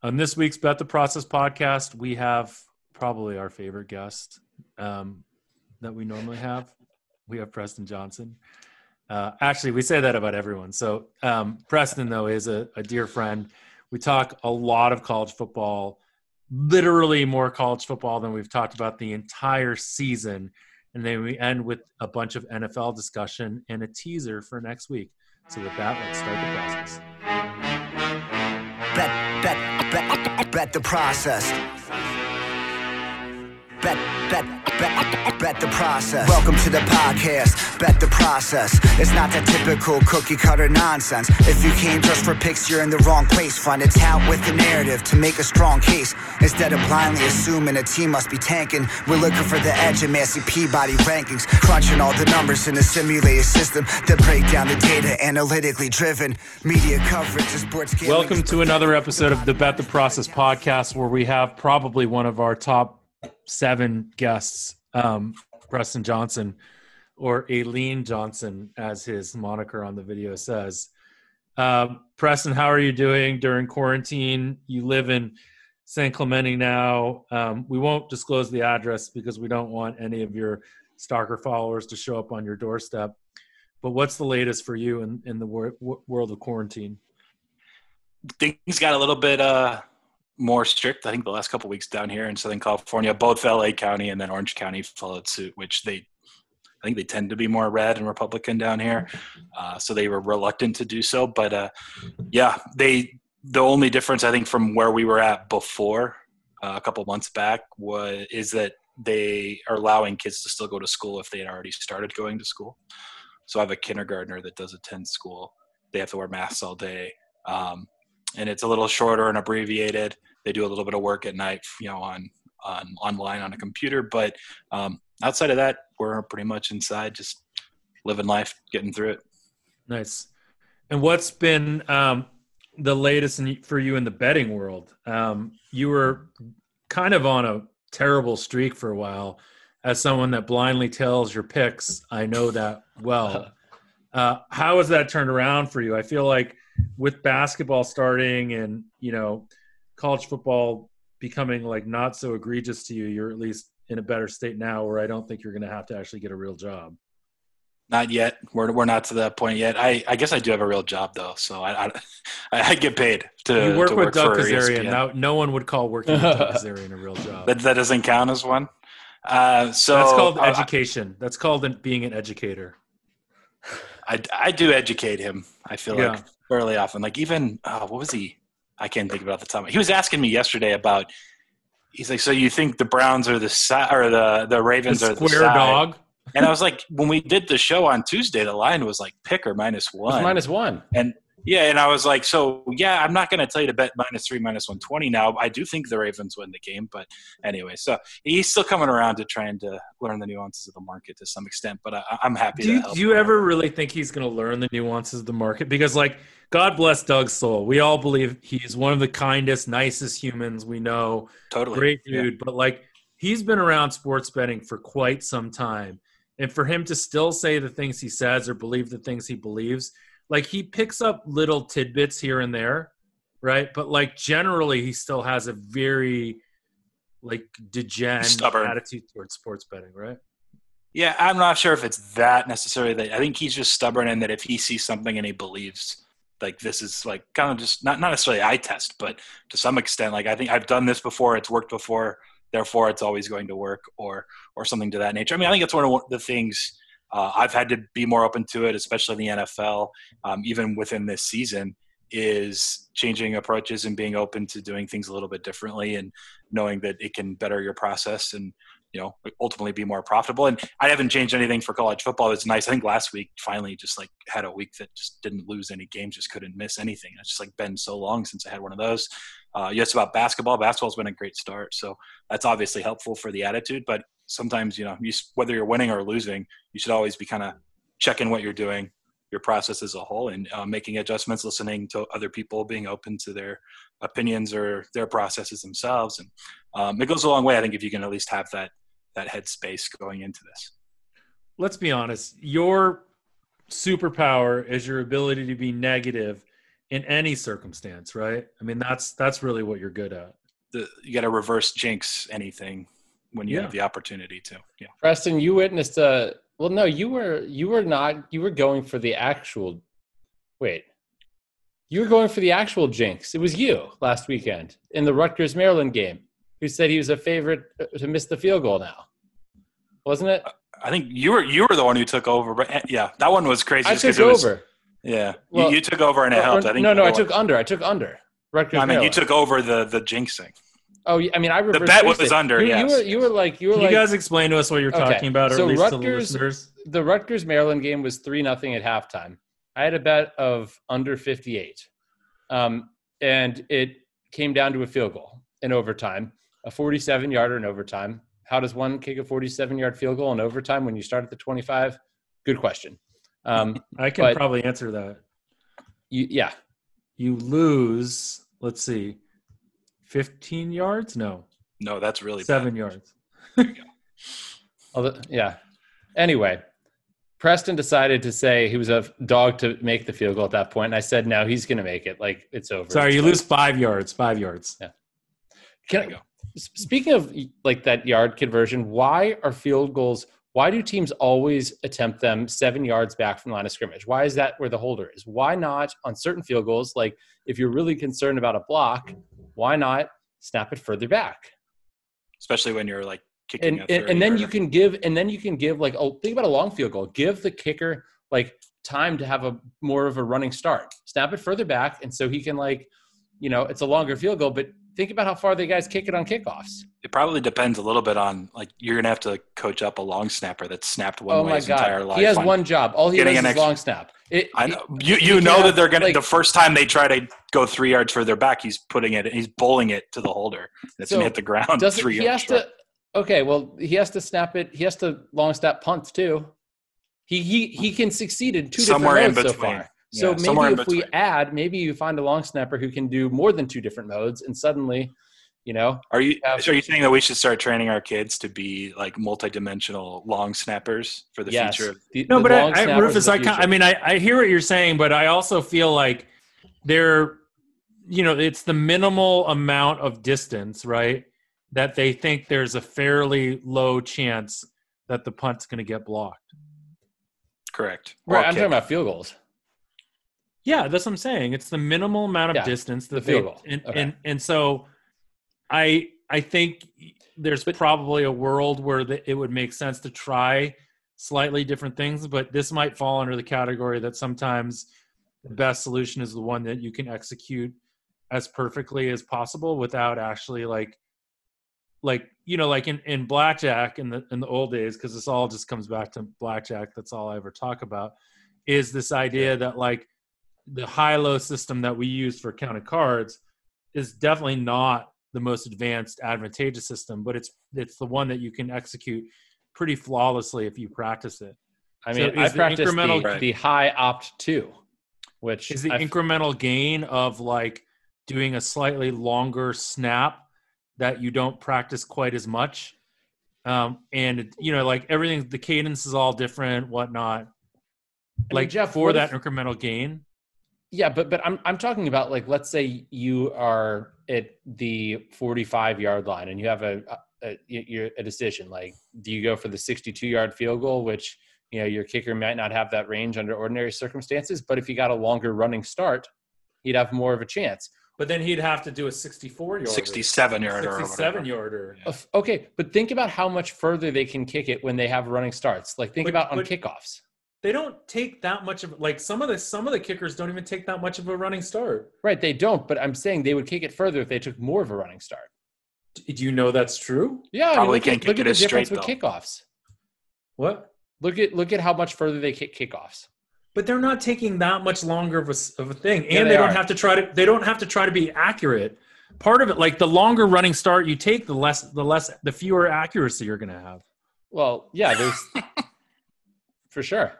On this week's Bet the Process podcast, we have probably our favorite guest um, that we normally have. We have Preston Johnson. Uh, actually, we say that about everyone. So, um, Preston, though, is a, a dear friend. We talk a lot of college football, literally more college football than we've talked about the entire season. And then we end with a bunch of NFL discussion and a teaser for next week. So, with that, let's start the process. Bet, bet, bet, bet the process. Bet, bet, bet, bet the process. Welcome to the podcast. Bet the process. It's not that typical cookie cutter nonsense. If you came just for picks, you're in the wrong place. Find a tout with the narrative to make a strong case. Instead of blindly assuming a team must be tanking, we're looking for the edge in Massey Peabody rankings. Crunching all the numbers in a simulated system that break down the data analytically driven. Media coverage of sports gambling Welcome to another episode of the Bet the Process podcast, where we have probably one of our top seven guests, um, Preston Johnson, or Aileen Johnson, as his moniker on the video says. Um, Preston, how are you doing during quarantine? You live in San Clemente now. Um, we won't disclose the address because we don't want any of your stalker followers to show up on your doorstep. But what's the latest for you in, in the wor- world of quarantine? things got a little bit uh, more strict. I think the last couple weeks down here in Southern California, both LA County and then Orange County followed suit, which they, I think they tend to be more red and Republican down here, uh, so they were reluctant to do so. But uh, yeah, they the only difference I think from where we were at before uh, a couple months back was is that they are allowing kids to still go to school if they had already started going to school. So I have a kindergartner that does attend school. They have to wear masks all day. Um, and it's a little shorter and abbreviated. They do a little bit of work at night, you know, on on online on a computer. But um, outside of that, we're pretty much inside, just living life, getting through it. Nice. And what's been um, the latest in, for you in the betting world? Um, you were kind of on a terrible streak for a while. As someone that blindly tells your picks, I know that well. Uh, how has that turned around for you? I feel like with basketball starting and you know college football becoming like not so egregious to you, you're at least in a better state now where I don't think you're going to have to actually get a real job. Not yet. We're we're not to that point yet. I, I guess I do have a real job though, so I I, I get paid to You work to with Doug for E Kezirian. Now, no one would call working with Doug Kezirian a real job. That that doesn't count as one. Uh, so That's called I- education. That's called being an educator. I, I do educate him. I feel Yeah. like fairly often. Like even uh, what was he? I can't think about the time. He was asking me yesterday about. He's like, so you think the Browns are the side or the the Ravens The are the square dog. And I was like, when we did the show on Tuesday, the line was like pick or minus one. minus one. And yeah, and I was like, so yeah, I'm not going to tell you to bet minus three, minus one twenty. Now I do think the Ravens win the game, but anyway, so he's still coming around to trying to learn the nuances of the market to some extent. But I, I'm happy. Do to you, help do you ever really think he's going to learn the nuances of the market? Because, like, God bless Doug's soul. We all believe he's one of the kindest, nicest humans we know. totally Great Yeah. dude. But, like, he's been around sports betting for quite some time. And for him to still say the things he says or believe the things he believes, like, he picks up little tidbits here and there, right? But, like, generally, he still has a very, like, degen Stubborn. attitude towards sports betting, right? Yeah, I'm not sure if it's that necessarily. That I think he's just stubborn, and that if he sees something and he believes like this is like kind of just not not necessarily eye test, but to some extent, like I think I've done this before, it's worked before, therefore it's always going to work, or or something to that nature. I mean, I think it's one of the things uh, I've had to be more open to it, especially in the NFL, um, even within this season, is changing approaches and being open to doing things a little bit differently, and knowing that it can better your process and you know ultimately be more profitable. And i haven't changed anything for college football. It's nice. I think last week finally just like had a week that just didn't lose any games just couldn't miss anything. It's just like been so long since i had one of those. Uh yes about basketball. Basketball's been a great start. So that's obviously helpful for the attitude but sometimes you know you, whether you're winning or losing you should always be kind of checking what you're doing your process as a whole and uh, making adjustments listening to other people being open to their opinions or their processes themselves and um, it goes a long way i think if you can at least have that that headspace going into this let's be honest your superpower is your ability to be negative in any circumstance, right? I mean, that's that's really what you're good at. The, you got to reverse jinx anything when you Yeah. have the opportunity to. Yeah. Preston, you witnessed a well, no, you were you were not you were going for the actual wait. You were going for the actual jinx. It was you last weekend in the Rutgers Maryland game who said he was a favorite uh, to miss the field goal now. Wasn't it? I think you were you were the one who took over, but eh, yeah, that one was crazy. I took it was- over. Yeah, Well, you, you took over and it Or- helped. or- I think no, no, I took under. I took under. Rutgers I mean, you took over the the jinxing. Oh, I mean, I reversed The bet was it. under, You, you were you were like you were Can like you guys explain to us what you're Okay, talking about, or so at least to the Rutgers- listeners? the Rutgers Maryland game was three nothing at halftime. I had a bet of under fifty eight, um, and it came down to a field goal in overtime, a forty seven yarder in overtime. How does one kick a forty seven yard field goal in overtime when you start at the twenty five? Good question. Um, I can probably answer that. you, yeah, You lose. Let's see, 15 yards? No, No, that's really seven bad. yards. Although, yeah. Anyway, Preston decided to say he was a dog to make the field goal at that point, and I said no, he's going to make it. Like it's over. Sorry, It's you done. lose five yards. Five yards. Yeah. Can I- go. Speaking of like that yard conversion, why are field goals? Why do teams always attempt them seven yards back from the line of scrimmage? Why is that where the holder is? Why not on certain field goals? Like if you're really concerned about a block, why not snap it further back? especially when you're like kicking. And and then you can give and then you can give like oh think about a long field goal. Give the kicker like time to have a more of a running start. Snap it further back, and so he can like you know it's a longer field goal, but think about how far the guys kick it on kickoffs. It probably depends a little bit on like you're gonna have to coach up a long snapper that's snapped one oh way my his entire god, life. he has on- one job. All he does is extra- long snap. It, I it- know you. You know that they're gonna like- the first time they try to go three yards further back, he's putting it. He's bowling it to the holder. It's So, gonna hit the ground three he yards. has short. to? Okay, well he has to snap it. He has to long snap punt too. He he he can succeed in two Somewhere in so between. far. So Yeah, maybe if we add, maybe you find a long snapper who can do more than two different modes, and suddenly, you know, Are you have- so are you saying that we should start training our kids to be like multidimensional long snappers for the yes. future? the- No, the but I, I, Rufus, I, the kind- I mean, I, I hear what you're saying, but I also feel like they're, you know, it's the minimal amount of distance, right? That they think there's a fairly low chance that the punt's going to get blocked. Correct. right, Or I'm kick. talking about field goals. Yeah, that's what I'm saying. It's the minimal amount of Yeah, distance that the field they- goal. and, Okay. and and so I I think there's probably a world where the, it would make sense to try slightly different things, but this might fall under the category that sometimes the best solution is the one that you can execute as perfectly as possible without actually like like you know like in, in blackjack in the in the old days because this all just comes back to blackjack that's all i ever talk about is this idea that like the high low system that we use for counted cards is definitely not the most advanced advantageous system but it's it's the one that you can execute pretty flawlessly if you practice it. I So mean, I is the the, Hi-Opt II, which is the I- incremental gain of like doing a slightly longer snap that you don't practice quite as much? Um and you know like everything the cadence is all different whatnot. Mean, like Jeff, for that if- incremental gain Yeah, but but I'm I'm talking about like let's say you are at the 45 yard line and you have a, a, a you're a decision like do you go for the 62 yard field goal which you know your kicker might not have that range under ordinary circumstances but if you got a longer running start he'd have more of a chance. but then he'd have to do a 64 yard 67 yarder. 67 yarder Yeah. Okay, but think about how much further they can kick it when they have running starts. Like think But- about on but- kickoffs. They don't take that much of like some of the some of the kickers don't even take that much of a running start Right, they don't, but I'm saying they would kick it further if they took more of a running start. do you know that's true Yeah, I mean, Probably look can't at, look kick at it the as difference straight, with though. kickoffs. what Look at look at how much further they kick kickoffs. but they're not taking that much longer of a, s- of a thing and Yeah, they, they don't have to try to they don't have to try to be accurate part of it like the longer running start you take the less the less the fewer accuracy you're going to have Well, yeah, there's for sure.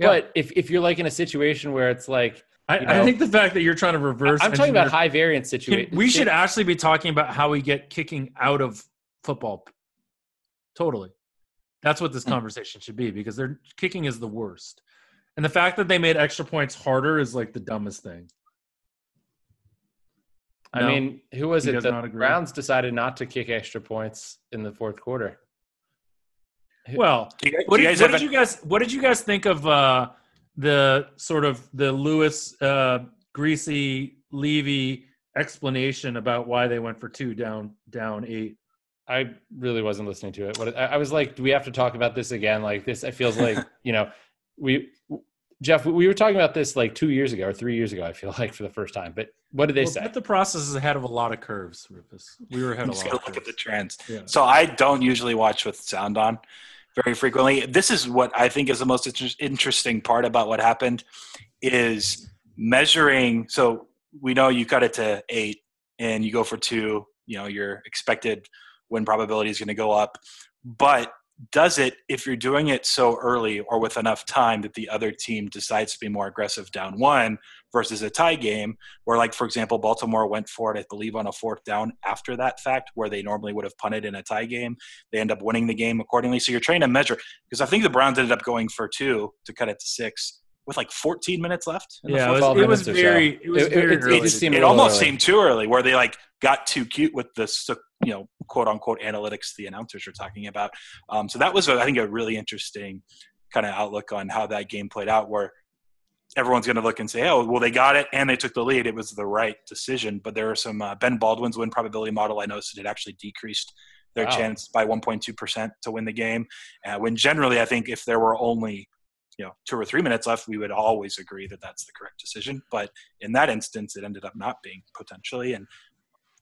Yeah. But if if you're like in a situation where it's like I, You I think the fact that you're trying to reverse I'm talking about high variance situations. we should actually be talking about how we get kicking out of football totally that's what this Hmm. conversation should be because their kicking is the worst and the fact that they made extra points harder is like the dumbest thing I No, mean, who was it? The. Browns decided not to kick extra points in the fourth quarter. Well, Do you, what do did, you guys what did a- you guys what did you guys think of uh, the sort of the Louis uh, Griese Levy explanation about why they went for two down down eight? I really wasn't listening to it. What I, I was like, do we have to talk about this again? Like this, it feels like you know, we Jeff, we were talking about this like two years ago or three years ago. I feel like for the first time. But what did they Well, say? but the process is ahead of a lot of curves, Rufus. We were ahead I'm of a just lot gonna of look at the trends. Yeah. So I don't usually watch with sound on very frequently. This is what I think is the most inter- interesting part about what happened is measuring. So we know you cut it to eight and you go for two. You know your expected win probability is going to go up, but does it if you're doing it so early or with enough time that the other team decides to be more aggressive down one versus a tie game where like for example baltimore went for it i believe on a fourth down after that fact where they normally would have punted in a tie game they end up winning the game accordingly so you're trying to measure because i think the browns ended up going for two to cut it to six with like 14 minutes left in the Yeah, it was, it was minutes or so. very, it was It- very it- it just seemed it almost early. seemed too early where they like got too cute with the you know quote unquote analytics the announcers are talking about. Um, so that was i think a really interesting kind of outlook on how that game played out where everyone's going to look and say oh well they got it and they took the lead. It was the right decision. But there are some uh, ben baldwin's win probability model i noticed it actually decreased their Wow. chance by 1.2% to win the game uh, when generally i think if there were only you know two or three minutes left we would always agree that that's the correct decision. But in that instance it ended up not being potentially and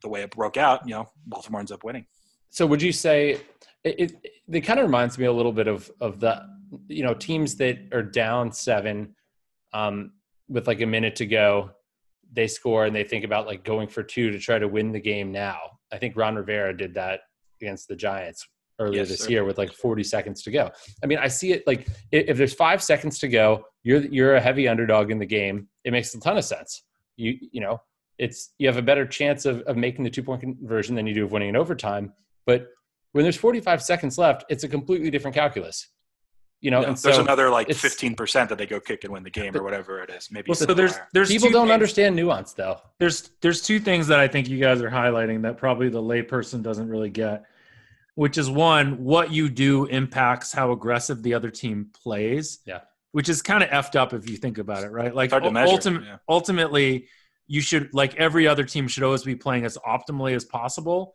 the way it broke out you know baltimore ends up winning So would you say it, it, it kind of reminds me a little bit of of the you know teams that are down seven um, with like a minute to go, they score and they think about like going for two to try to win the game now. I think Ron Rivera did that against the Giants earlier Yes, this sir. year with like 40 seconds to go. I mean, I see it like if there's five seconds to go, you're you're a heavy underdog in the game. It makes a ton of sense. You you know it's you have a better chance of, of making the two point conversion than you do of winning in overtime. But when there's 45 seconds left, it's a completely different calculus. You know, Yeah, and there's so another like 15% that they go kick and win the game or whatever it is maybe Well, so there's higher. there's people two don't things- understand nuance though. there's there's two things that I think you guys are highlighting that probably the layperson doesn't really get, which is one, what you do impacts how aggressive the other team plays. Yeah. Which is kind of effed up if you think about it, right? Like It's hard to ul- measure, ultimate- yeah. ultimately, you should like every other team should always be playing as optimally as possible,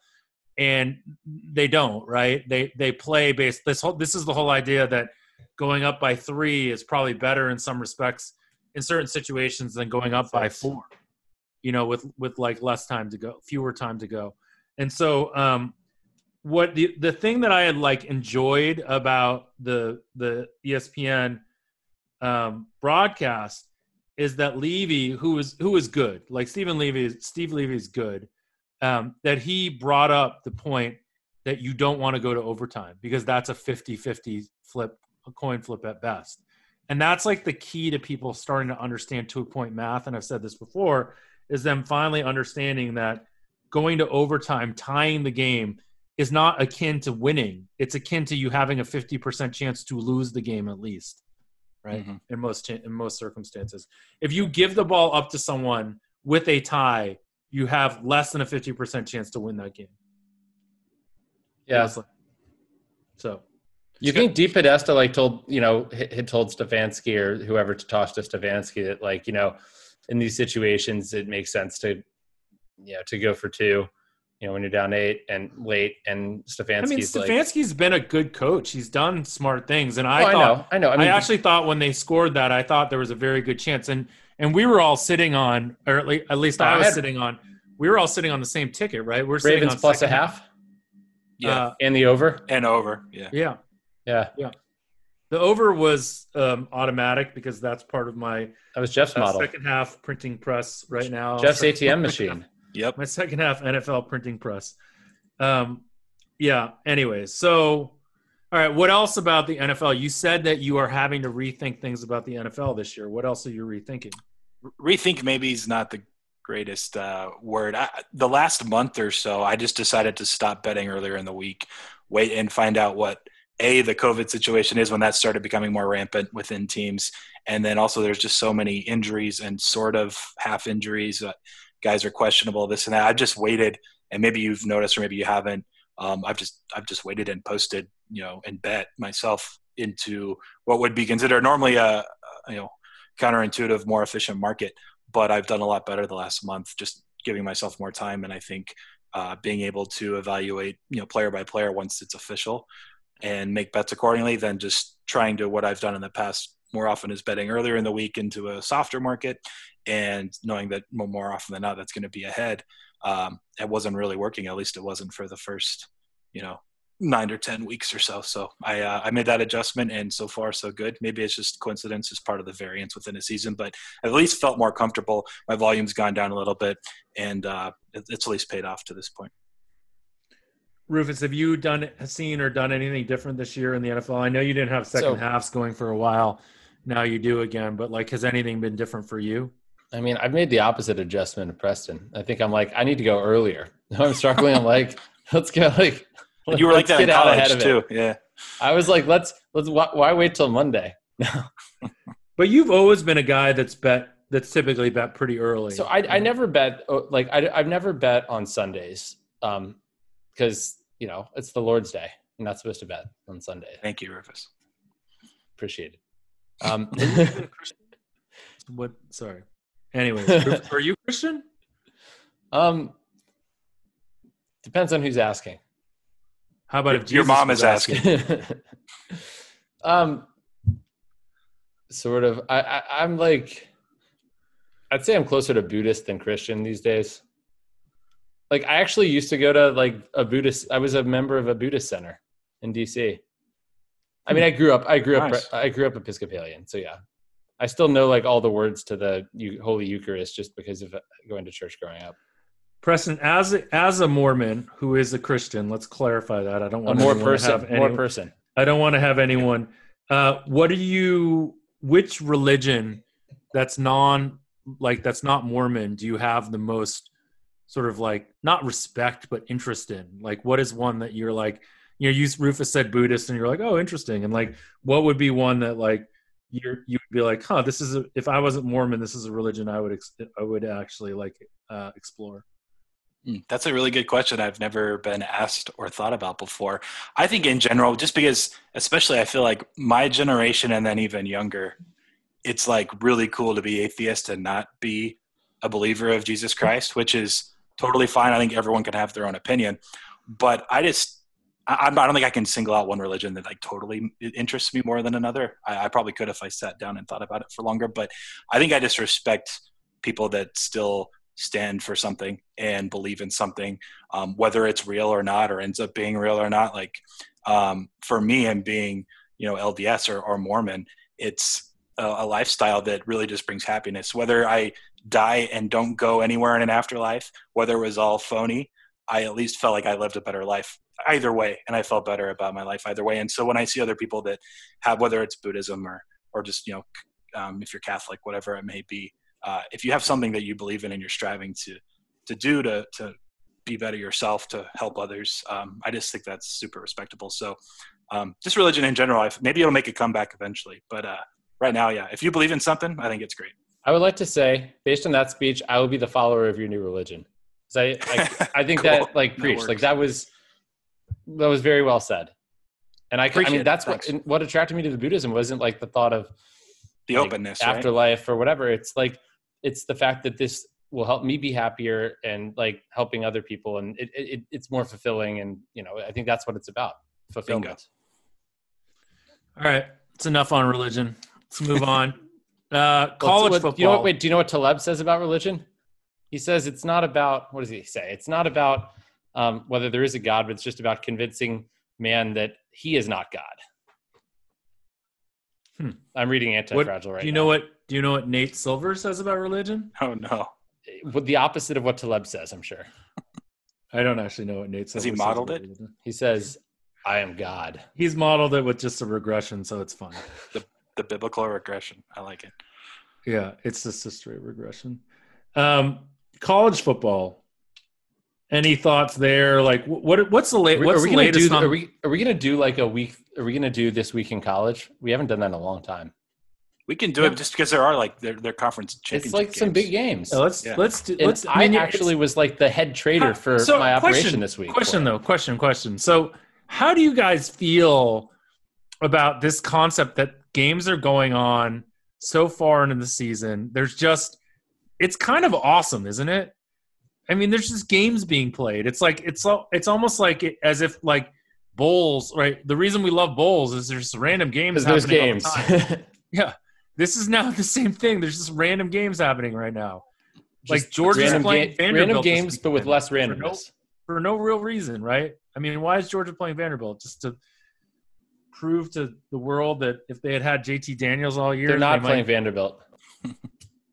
and they don't, right? They they play based this whole this is the whole idea that going up by three is probably better in some respects in certain situations than going up by four you know with with like less time to go fewer time to go and so um what the the thing that i had like enjoyed about the the espn um broadcast is that levy who is who is good like stephen levy steve levy is good um that he brought up the point that you don't want to go to overtime because that's a 50-50 flip a coin flip at best. And that's like the key to people starting to understand two point math and i've said this before is them finally understanding that going to overtime tying the game is not akin to winning. It's akin to you having a 50% chance to lose the game at least right? Mhm. in most in most circumstances. If you give the ball up to someone with a tie you have less than a 50% chance to win that game. Yeah. So. You think DePodesta like told you know had had told Stefanski or whoever to toss to Stefanski that like you know in these situations it makes sense to you know to go for two you know when you're down eight and late and Stefanski's I mean, like Stefanski's been a good coach. He's done smart things, and I Oh, I know. I know. I I, actually thought when they scored that, I thought there was a very good chance, and and we were all sitting on, or at least, at least I I was had- sitting on. We were all sitting on the same ticket, right? We're sitting Ravens on plus a second. half? Yeah. Uh, and the over? And over yeah. Yeah, yeah. The over was um, automatic because that's part of my that was Jeff's uh, model. second half printing press right now. Jeff's So- ATM machine yep my second half NFL printing press. Um, yeah. Anyways, so all right. What else about the NFL? You said that you are having to rethink things about the NFL this year. What else are you rethinking? rethink maybe is not the greatest uh, word. I, the last month or so, I just decided to stop betting earlier in the week, wait and find out what a the COVID situation is when that started becoming more rampant within teams, and then also there's just so many injuries and sort of half injuries. Uh, guys are questionable, this and that. I've just waited, and maybe you've noticed, or maybe you haven't. Um, I've just I've just waited and posted, you know, and bet myself into what would be considered normally a, you know counterintuitive, more efficient market. But I've done a lot better the last month, just giving myself more time, and I think uh, being able to evaluate, you know, player by player once it's official, and make bets accordingly, than just trying to what I've done in the past more often is betting earlier in the week into a softer market and knowing that more often than not that's going to be ahead um, it wasn't really working at least it wasn't for the first you know nine or ten weeks or so so i uh, i made that adjustment and so far so good maybe it's just coincidence as part of the variance within a season but I at least felt more comfortable my volume's gone down a little bit and uh, it's at least paid off to this point Rufus, have you done seen or done anything different this year in the NFL? I know you didn't have second so, halves going for a while now you do again. But like, has anything been different for you? I mean, I've made the opposite adjustment to Preston. I think I'm like, I need to go earlier. I'm struggling. I'm like, let's go. Like, you were like that in college too. Yeah. I was like, let's let's why wait till Monday? No. but you've always been a guy that's bet that's typically bet pretty early. So I I never bet oh, like I I've never bet on Sundays um because you know it's the Lord's Day. I'm not supposed to bet on Sunday. Thank you, Rufus. Appreciate it. Um, what? Sorry. Anyways, are you Christian? Um, depends on who's asking. How about if your mom is asking? asking? um, sort of. I, I I'm like, I'd say I'm closer to Buddhist than Christian these days. Like I actually used to go to like a Buddhist. I was a member of a Buddhist center in DC. I mean, I grew up. I grew nice. up. I grew up Episcopalian. So yeah, I still know like all the words to the Holy Eucharist just because of uh, going to church growing up. Preston, as a, as a Mormon who is a Christian, let's clarify that. I don't want a more person. To have anyone, more person. I don't want to have anyone. Uh, what do you? Which religion that's non like that's not Mormon? Do you have the most sort of like not respect but interest in? Like, what is one that you're like? you know, you Rufus said Buddhist, and you're like, oh, interesting. And like, what would be one that like you're you would be like, huh, this is a, if I wasn't Mormon, this is a religion I would ex- I would actually like uh, explore. Hmm, that's a really good question. I've never been asked or thought about before. I think in general, just because, especially, I feel like my generation and then even younger, it's like really cool to be atheist and not be a believer of Jesus Christ, which is totally fine. I think everyone can have their own opinion. But I just I, I, don't think I can single out one religion that like totally interests me more than another. I, I, probably could if I sat down and thought about it for longer, but I think I just respect people that still stand for something and believe in something, um, whether it's real or not, or ends up being real or not. Like um, for me, and being you know LDS or, or Mormon, it's a, a lifestyle that really just brings happiness. Whether I die and don't go anywhere in an afterlife, whether it was all phony, I at least felt like I lived a better life either way and i felt better about my life either way. And so when i see other people that have whether it's buddhism or or just you know um, if you're catholic whatever it may be uh, if you have something that you believe in and you're striving to to do to to be better yourself to help others um, i just think that's super respectable. So um, just religion in general maybe it'll make a comeback eventually but uh, right now yeah if you believe in something i think it's great. I would like to say based on that speech i will be the follower of your new religion. I, I, I think cool. that like preach like that was that was very well said. And I, I mean, that's what what attracted me to the Buddhism wasn't like the thought of the like, openness, afterlife right? or whatever. It's like it's the fact that this will help me be happier and like helping other people, and it, it it's more fulfilling. And you know, I think that's what it's about fulfillment. Bingo. All right, it's enough on religion. Let's move on. Uh, college what, football. You know what, wait, do you know what Taleb says about religion? He says it's not about what does he say? It's not about um, whether there is a God, but it's just about convincing man that he is not God. Hmm. I'm reading Anti-Fragile what, right Do you now. know what? Do you know what Nate Silver says about religion? Oh no, the opposite of what Taleb says. I'm sure. I don't actually know what Nate says. Has he modeled it? He says, "I am God." He's modeled it with just a regression, so it's fun. the the biblical regression. I like it. Yeah, it's just a straight regression. Um, college football. Any thoughts there? Like, what what's the late? What's are we the latest? Do, on- are we are we gonna do like a week? Are we gonna do this week in college? We haven't done that in a long time. We can do Yeah. it just because there are like their their conference championship. It's like some big games. Yeah, let's Yeah. let's do. Let's. I, mean, it's- actually was like the head trader How- for so, my operation question- this week. Question for it. though, question, question. So, how do you guys feel about this concept that games are going on so far into the season? There's just, it's kind of awesome, isn't it? I mean, there's just games being played. It's like it's it's almost like it, as if like bowls, right? The reason we love bowls is there's random games happening all the time. Yeah, this is now the same thing. There's just random games happening right now. Like Just Georgia's random, playing ga- Vanderbilt random games, but with less For no- randomness. for no real reason, right? I mean, why is Georgia playing Vanderbilt? Just to prove to the world that if they had had JT Daniels all year, They're not they playing Might, Vanderbilt.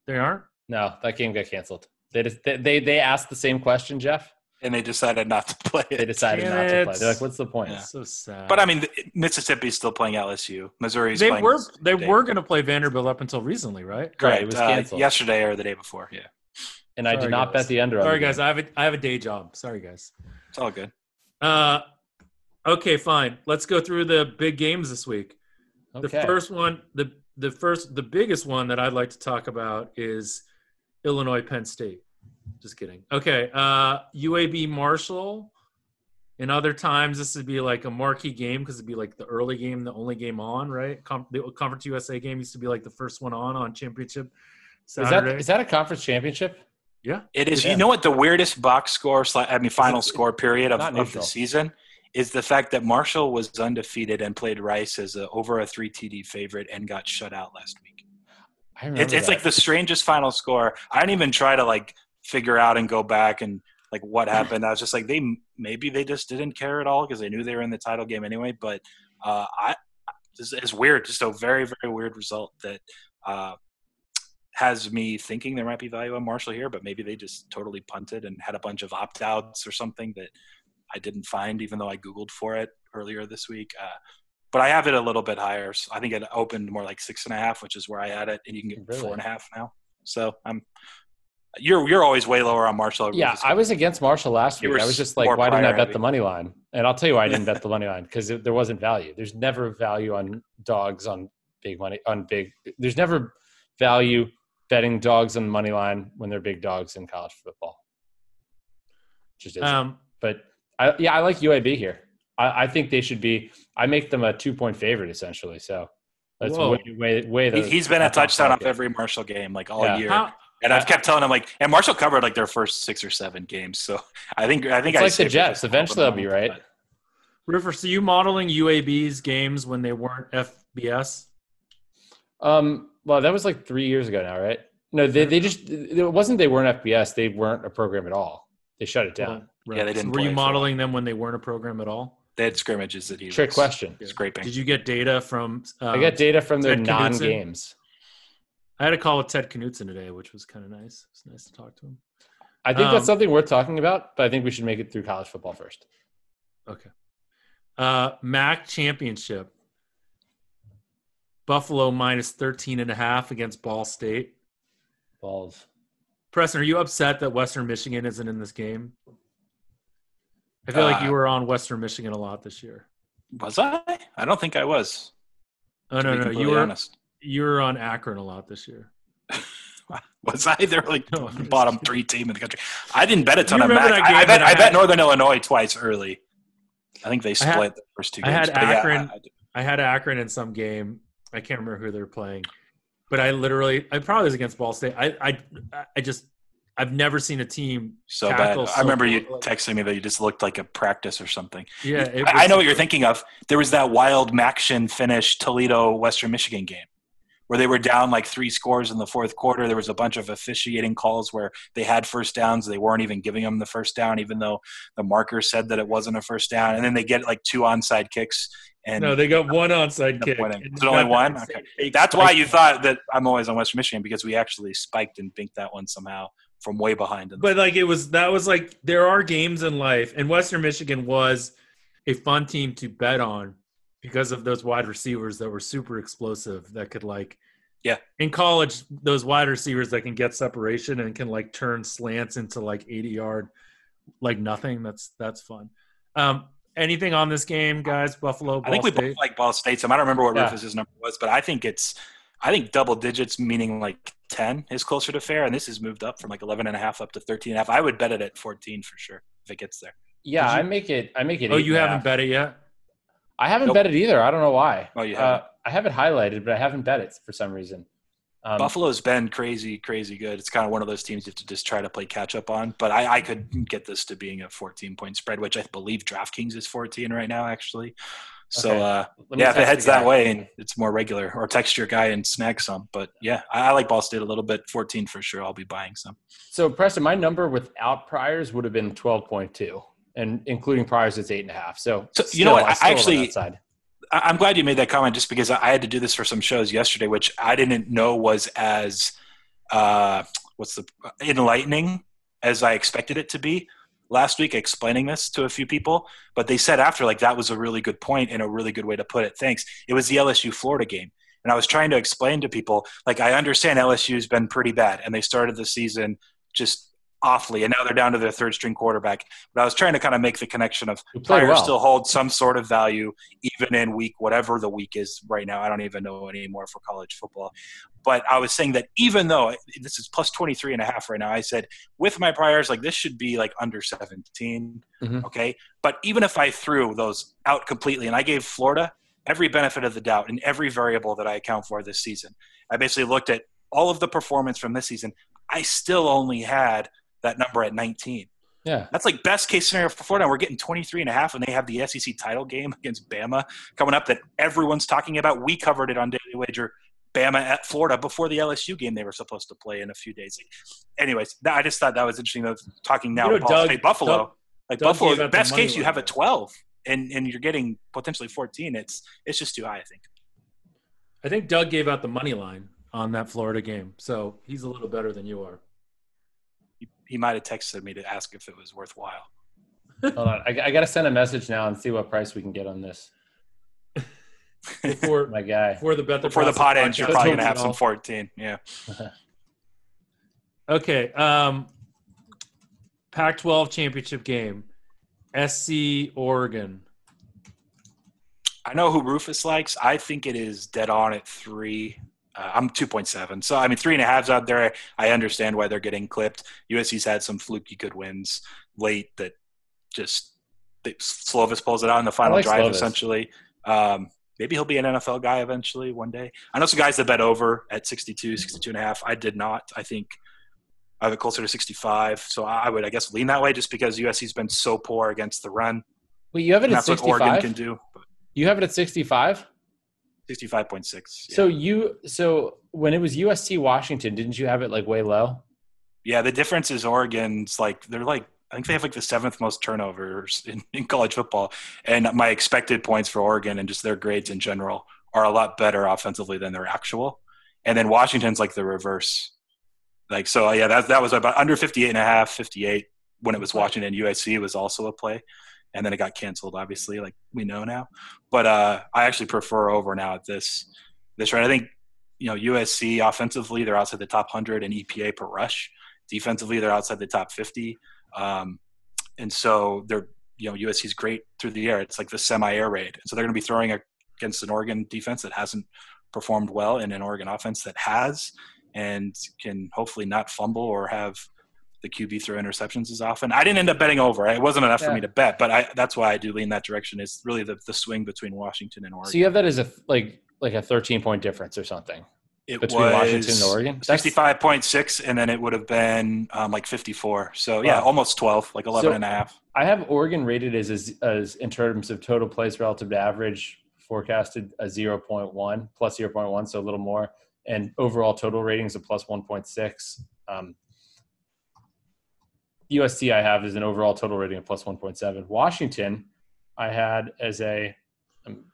they aren't. No, that game got canceled. They just, they, they they asked the same question, Jeff. and they decided not to play They decided Damn not to play. They're like, "What's the point?" Yeah. So sad. But I mean, Mississippi's still playing LSU. Missouri's they playing were they State. were going to play Vanderbilt up until recently, right? Right, it was uh, canceled. yesterday or the day before. Yeah, And I did not guys. bet the under. on Sorry, the guys. I have a I have a day job. Sorry, guys. it's all good. Uh, okay, fine. Let's go through the big games this week. Okay. The first one, the the first, the biggest one that I'd like to talk about is Illinois Penn State. Just kidding. Okay, uh, UAB Marshall. In other times, this would be like a marquee game because it'd be like the early game, the only game on, right? Com- the Conference USA game used to be like the first one on on championship is Saturday. is that a conference championship? yeah, It is. Yeah. You know what the weirdest box score, sla- I mean, final It's- score period of, of the season is the fact that Marshall was undefeated and played Rice as a, over a three TD favorite and got shut out last week. It's, it's like the strangest final score. I didn't even try to like figure out and go back and like what happened. I was just like, they maybe they just didn't care at all because they knew they were in the title game anyway. But uh, I, it's, it's weird, just a very very weird result that uh, has me thinking there might be value on Marshall here, but maybe they just totally punted and had a bunch of opt outs or something that I didn't find, even though I googled for it earlier this week. Uh, but I have it a little bit higher. So I think it opened more like six and a half, which is where I had it, and you can get Really? four and a half now. So I'm you're you're always way lower on Marshall. Yeah, I was against Marshall last You week. I was just like, why didn't I bet heavy. the money line? And I'll tell you why I didn't bet the money line because there wasn't value. There's never value on dogs on big money on big. There's never value betting dogs on the money line when they're big dogs in college football. Just isn't. um, but I, yeah, I like UAB here. I, I think they should be. I make them a two point favorite essentially. So that's Whoa. way way way. He, the- he's been a touchdown off every Marshall game like all Yeah. year, how, and I've kept telling him like, and Marshall covered like their first six or seven games. So I think I think It's I like the Jets. for Eventually, they'll be right. but- Rufus, are you modeling UAB's games when they weren't FBS? Um, well, that was like three years ago now, right? No, they, they just it wasn't they weren't FBS. They weren't a program at all. They shut it down. Right. Yeah, they didn't were play you for a modeling them when they weren't a program at all? They had scrimmages that he Trick was question. scraping. Did you get data from? Um, I got data from their Ted Knutson? non-games. I had a call with Ted Knutson today, which was kind of nice. It was nice to talk to him. I think Um, that's something worth talking about, but I think we should make it through college football first. Okay. Uh, MAC championship. Buffalo minus 13 and a half against Ball State. Balls. Preston, are you upset that Western Michigan isn't in this game? I feel like Uh, you were on Western Michigan a lot this year. Was I? I don't think I was. Oh no, no, you were honest. you were on Akron a lot this year. Was I? They're like No, bottom kidding. three team in the country. I didn't bet a ton of MAC. I, I bet. I I bet Northern Illinois twice early. I think they split had- the first two Games. I had but yeah, Akron- I- I- had Akron in some game. I can't remember who they were playing, but I literally, I probably was against Ball State. I, I, I just, I've never seen a team. so bad. tackle I remember you well. texting me that you just looked like a practice or something. Yeah, I, I know what you're thinking of. There was that wild MACtion finish Toledo Western Michigan game where they were down like three scores in the fourth quarter. There was a bunch of officiating calls where they had first downs. They weren't even giving them the first down, even though the marker said that it wasn't a first down. And then they get like two onside kicks. And No, they got one onside kick. winning. And Is it only one? Okay. that's why you thought that I'm always on Western Michigan because we actually spiked and binked that one somehow from way behind. Them. But like it was, that was like there are games in life, and Western Michigan was a fun team to bet on because of those wide receivers that were super explosive that could like. Yeah. In college, those wide receivers that can get separation and can like turn slants into like 80 yard, like nothing. That's that's fun. Um, anything on this game, guys? Buffalo, Ball I think we State. both like Ball State. So I don't remember what Yeah. Rufus's number was, but I think it's I think double digits, meaning like 10, is closer to fair. And this has moved up from like 11 and a half up to 13 and a half. I would bet it at 14 for sure if it gets there. Yeah, I make it. I make it. Oh, you haven't half. bet it yet? I haven't Nope. bet it either. I don't know why. Oh, you Uh, haven't? I have it highlighted, but I haven't bet it for some reason. Um, Buffalo's been crazy, crazy good. It's kind of one of those teams you have to just try to play catch up on. But I, I could get this to being a 14 point spread, which I believe DraftKings is 14 right now, actually. So Okay. uh, let me yeah, if it heads that way and it's more regular, or text your guy and snag some. But yeah, I, I like Ball State a little bit. 14 for sure. I'll be buying some. So Preston, my number without priors would have been twelve point two, and including priors, it's eight and a half. So, So, you know what? I still on actually- I- I'm glad you made that comment just because I had to do this for some shows yesterday, which I didn't know was as uh, what's the enlightening as I expected it to be. Last week, explaining this to a few people, but they said after like that was a really good point and a really good way to put it. Thanks. It was the LSU Florida game, and I was trying to explain to people like I understand LSU's been pretty bad, and they started the season just awfully, and now they're down to their third string quarterback. But I was trying to kind of make the connection of prior well. still holds some sort of value even in week whatever the week is right now. I don't even know anymore for college football. But I was saying that even though this is plus 23 and a half right now, I said with my priors, like this should be like under 17. Mhm. Okay. But even if I threw those out completely and I gave Florida every benefit of the doubt in every variable that I account for this season, I basically looked at all of the performance from this season. I still only had that number at 19. Yeah, That's like best case scenario for Florida. We're getting 23 and a half, and they have the SEC title game against Bama coming up that everyone's talking about. We covered it on Daily Wager. Bama at Florida before the LSU game they were supposed to play in a few days. Anyways, I just thought that was interesting. Though, talking now You know, about Doug- State, Buffalo, Doug- like Doug Buffalo, best case you have a 12, and and you're getting potentially 14. It's it's just too high. I think. I think Doug gave out the money line on that Florida game, so he's a little better than you are. He, he might have texted me to ask if it was worthwhile. hold on. I, I got to send a message now and see what price we can get on this. Before My guy. before the bet the Before the pot ends, you're probably gonna have some 14. Yeah. Okay. Um, Pac-12 championship game, SC Oregon. I know who Rufus likes. I think it is dead on at three. Uh, I'm 2.7. So, I mean, three and a half's out there. I understand why they're getting clipped. USC's had some fluky good wins late that just Slovis pulls it out in the final like drive, Slovis. essentially. Um, maybe he'll be an NFL guy eventually one day. I know some guys that bet over at 62, 62 and a half. I did not. I think I have it closer to 65. So I would, I guess, lean that way just because USC's been so poor against the run. Wait, you have it And at that's what Oregon 65? can do. But You have it at 65? 65.6. yeah. So you so when it was USC Washington, didn't you have it like way low? Yeah, the difference is Oregon's like they're like I think they have like the seventh most turnovers in, in college football, and my expected points for Oregon and just their grades in general are a lot better offensively than their actual. And then Washington's like the reverse. Like so, yeah, that that was about under 58 and a half, 58 when it was Washington. USC was also a play, and then it got canceled, obviously, like we know now. But uh, I actually prefer over now at this this rate. I think you know USC offensively they're outside the top 100 in EPA per rush. Defensively they're outside the top 50, um, and so they're you know USC's great through the air. It's like the semi-air raid, and so they're going to be throwing against an Oregon defense that hasn't performed well and an Oregon offense that has and can hopefully not fumble or have the QB throw interceptions as often. I didn't end up betting over. It wasn't enough for me to bet, but I, that's why I do lean that direction. Is really the, the swing between Washington and Oregon. So you have that as a like like a 13 point difference or something it between was Washington and Oregon. That's- 65.6 and then it would have been um, like 54 so yeah Wow. almost 12 like 11 So- and a half I have Oregon rated as, as as in terms of total plays relative to average forecasted a 0.1 plus 0.1 so a little more and overall total ratings a plus 1.6 um, USC I have is an overall total rating of plus 1.7 Washington I had as a um,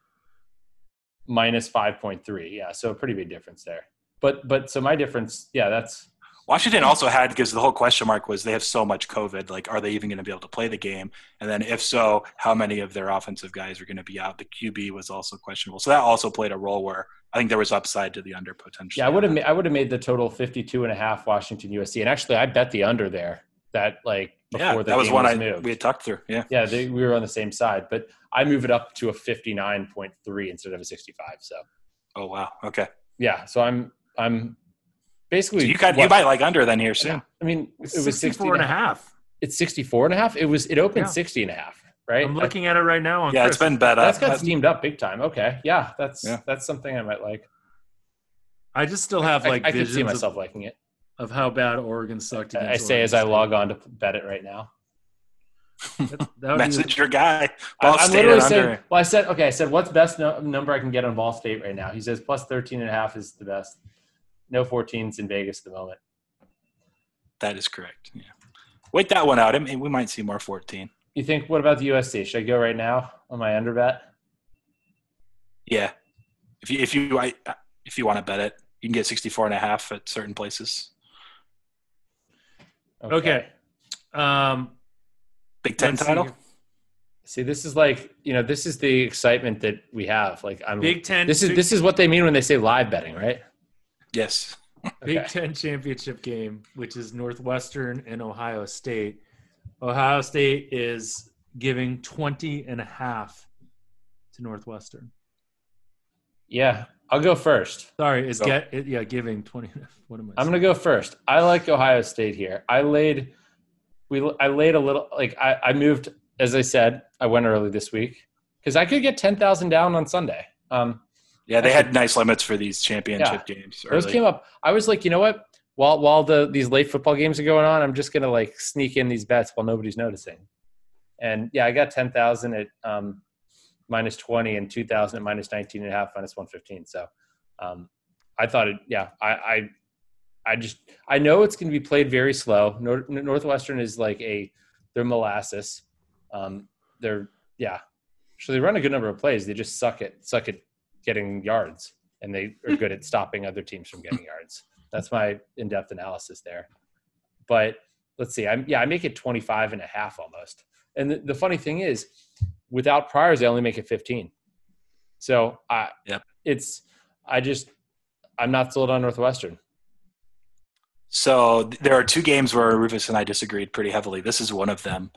minus 5.3 yeah so a pretty big difference there. But but so my difference yeah that's washington also had because the whole question mark was they have so much covid like are they even going to be able to play the game? And then if so how many of their offensive guys are going to be out? The qb was also questionable. So that also played a role where i think there was upside to the under potential Yeah, I would have. I would have made the total 52 and a half Washington USC, and actually, I bet the under there. That like before yeah the that was game one was i moved. we had talked through yeah yeah, they, we were on the same side, but I move it up to a 59.3 instead of a 65. So oh wow okay yeah, so I'm I'm basically So you got you what- might like under then here soon. I mean, it was 64 and a half. It's 64 and a half. It was it opened Yeah. 60 and a half, right? I'm looking at it right now on Yeah, it's been bet uh, that's up. got That's- steamed up big time. Okay. Yeah, that's Yeah. that's something I might like. I just still have like I, could see myself of, liking it. Of how bad Oregon sucked. I against say as Oregon I log on to bet it right now. That, that would be- Message your guy. I- Ball I'm State literally at saying, under. well, I said, okay, I said, what's best no, number I can get on Ball State right now? He says plus 13 and a half is the best. No 14s in Vegas at the moment. That is correct. Yeah. Wait that one out. I mean, we might see more 14. You think, what about the USC? Should I go right now on my under bet? Yeah. If you if you I, if you want to bet it, you can get 64 and a half at certain places. Okay. Um, Big 10 let's see title. See, this is like, you know, this is the excitement that we have. Like, I'm Big Ten. This is this is what they mean when they say live betting, right? Yes. Big Okay. Ten championship game, which is Northwestern and Ohio State. Ohio State is giving 20 and a half to Northwestern. Yeah, I'll go first. Sorry, is Go. get it, yeah giving 20. What am I? I'm saying? gonna go first. I like Ohio State here. I laid, we I laid a little like I I moved as I said I went early this week because I could get ten thousand down on Sunday. Um, Yeah, they Actually- had nice limits for these championship games. those came up. I was like, you know what? While while the these late football games are going on, I'm just gonna like sneak in these bets while nobody's noticing. And yeah, I got ten thousand at um, minus twenty and two thousand at minus nineteen and a half, minus one fifteen. So um, I thought it. Yeah, I, I I just I know it's going to be played very slow. Nor- Northwestern is like a they're molasses. Um, they're yeah. So they run a good number of plays. They just suck at suck at getting yards, and they are good at stopping other teams from getting yards. That's my in-depth analysis there. But let's see. I'm yeah. I make it 25 and a half almost. And the, the funny thing is, without priors, they only make it 15. So I Yep. it's I just I'm not sold on Northwestern. So there are two games where Rufus and I disagreed pretty heavily. This is one of them.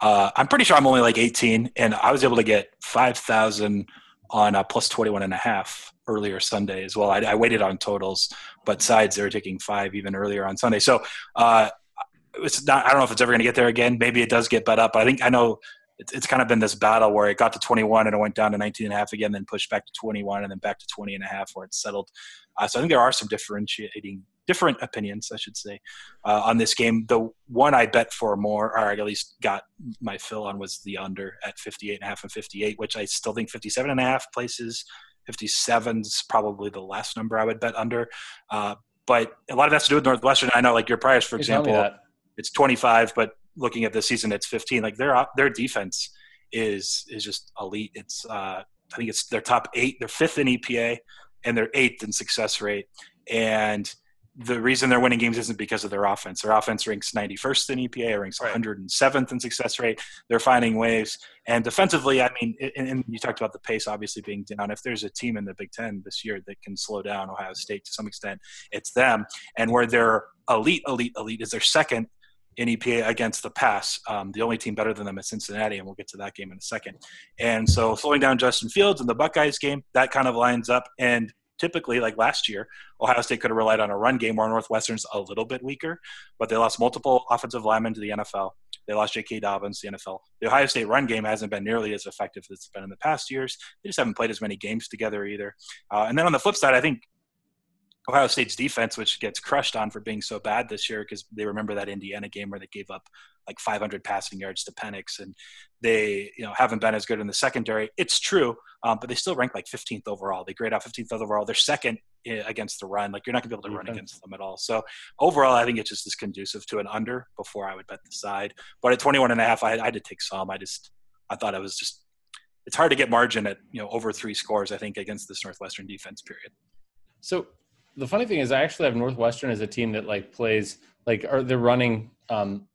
Uh, I'm pretty sure I'm only like 18, and I was able to get 5,000 on uh, plus 21 and a half earlier Sunday as well. I, I waited on totals, but sides they were taking five even earlier on Sunday. So uh, it's not. I don't know if it's ever going to get there again. Maybe it does get bet up. I think I know. It's, it's kind of been this battle where it got to 21 and it went down to 19 and a half again, then pushed back to 21 and then back to 20 and a half where it's settled. Uh, so I think there are some differentiating, different opinions, I should say, uh, on this game. The one I bet for more, or I at least got my fill on, was the under at 58 and a half and 58, which I still think 57 and a half places. 57 is probably the last number I would bet under. Uh, but a lot of that's to do with Northwestern. I know, like your price, for You tell me example, it's 25, but looking at this season, it's 15. Like their their defense is is just elite. It's uh, I think it's their top eight. They're fifth in EPA and they're eighth in success rate. And the reason they're winning games isn't because of their offense. Their offense ranks 91st in EPA, ranks Right. 107th in success rate. They're finding ways. And defensively, I mean, and, and you talked about the pace obviously being down. If there's a team in the Big Ten this year that can slow down Ohio State to some extent, it's them. And where they're elite, elite, elite is their second in EPA against the pass. Um, the only team better than them is Cincinnati, and we'll get to that game in a second. And so slowing down Justin Fields in the Buckeyes game, that kind of lines up. And typically, like last year, Ohio State could have relied on a run game where Northwestern's a little bit weaker, but they lost multiple offensive linemen to the NFL. They lost J.K. Dobbins the NFL. The Ohio State run game hasn't been nearly as effective as it's been in the past years. They just haven't played as many games together either. Uh, and then on the flip side, I think Ohio State's defense, which gets crushed on for being so bad this year, because they remember that Indiana game where they gave up like 500 passing yards to Penix, and they you know haven't been as good in the secondary. It's true, um, but they still rank like 15th overall. They grade out 15th overall. They're second against the run. Like you're not gonna be able to run against them at all. So overall, I think it's just as conducive to an under before I would bet the side. But at 21 and a half, I, I to take some. I just I thought it was just it's hard to get margin at you know over three scores. I think against this Northwestern defense. Period. So the funny thing is, I actually have Northwestern as a team that like plays like are they're running um,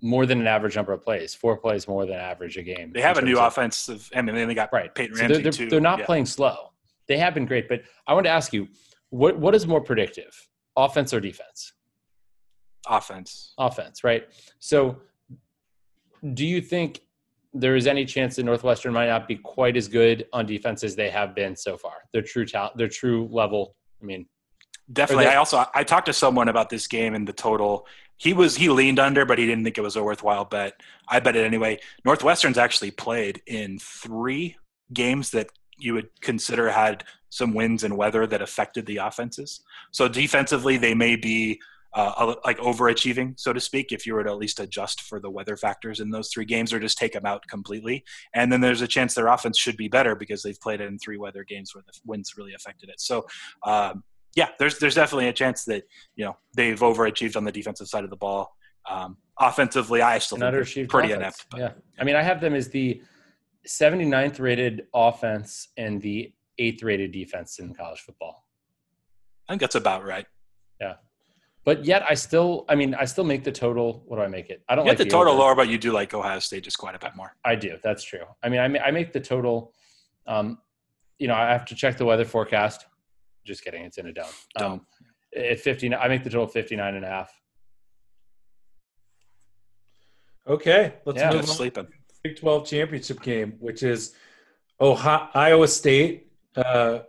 more than an average number of plays, four plays more than average a game. They have a new of- offensive. I mean, they got right? Peyton So Ramsey they're, they're, too. they're not Yeah. playing slow. They have been great, but I want to ask you, what what is more predictive, offense or defense? offense. Offense, right? So, do you think there is any chance that Northwestern might not be quite as good on defense as they have been so far? Their true talent, their true level I mean, Definitely. I also I talked to someone about this game and the total. He was he leaned under, but he didn't think it was a worthwhile bet. I bet it anyway. Northwestern's actually played in three games that you would consider had some wins and weather that affected the offenses. So defensively, they may be uh, like overachieving, so to speak, if you were to at least adjust for the weather factors in those three games, or just take them out completely. And then there's a chance their offense should be better because they've played it in three weather games where the winds really affected it. So. Um, yeah, there's there's definitely a chance that you know they've overachieved on the defensive side of the ball. Um, offensively, I still think pretty offense. inept. But yeah. I mean, I have them as the 79th rated offense and the eighth rated defense in college football. I think that's about right. Yeah. But yet, I still, I mean, I still make the total. What do I make it? I don't You like get the total over. lower, but you do like Ohio State just quite a bit more. I do. That's true. I mean, I, I make the total. Um, you know, I have to check the weather forecast. Just kidding. It's in a dome. Um, at 59, I make the total 59 and a half. Okay, let's Yeah. move on. sleeping. Big 12 championship game, which is Ohio, Iowa State uh,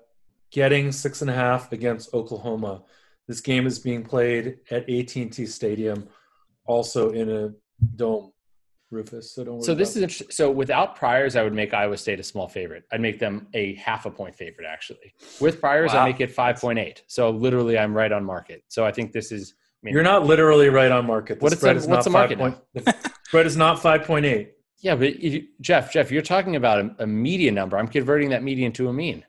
getting six and a half against Oklahoma. This game is being played at AT&T Stadium, also in a dome, Rufus. So don't worry. So this is about interesting. So without priors, I would make Iowa State a small favorite. I'd make them a half a point favorite, actually. With priors, Wow. I make it 5.8. So literally, I'm right on market. So I think this is. I mean, You're not literally right on market. The What is spread the- is what's not the market point- the spread is not 5.8. Yeah, but you, Jeff, Jeff, you're talking about a, a median number. I'm converting that median to a mean.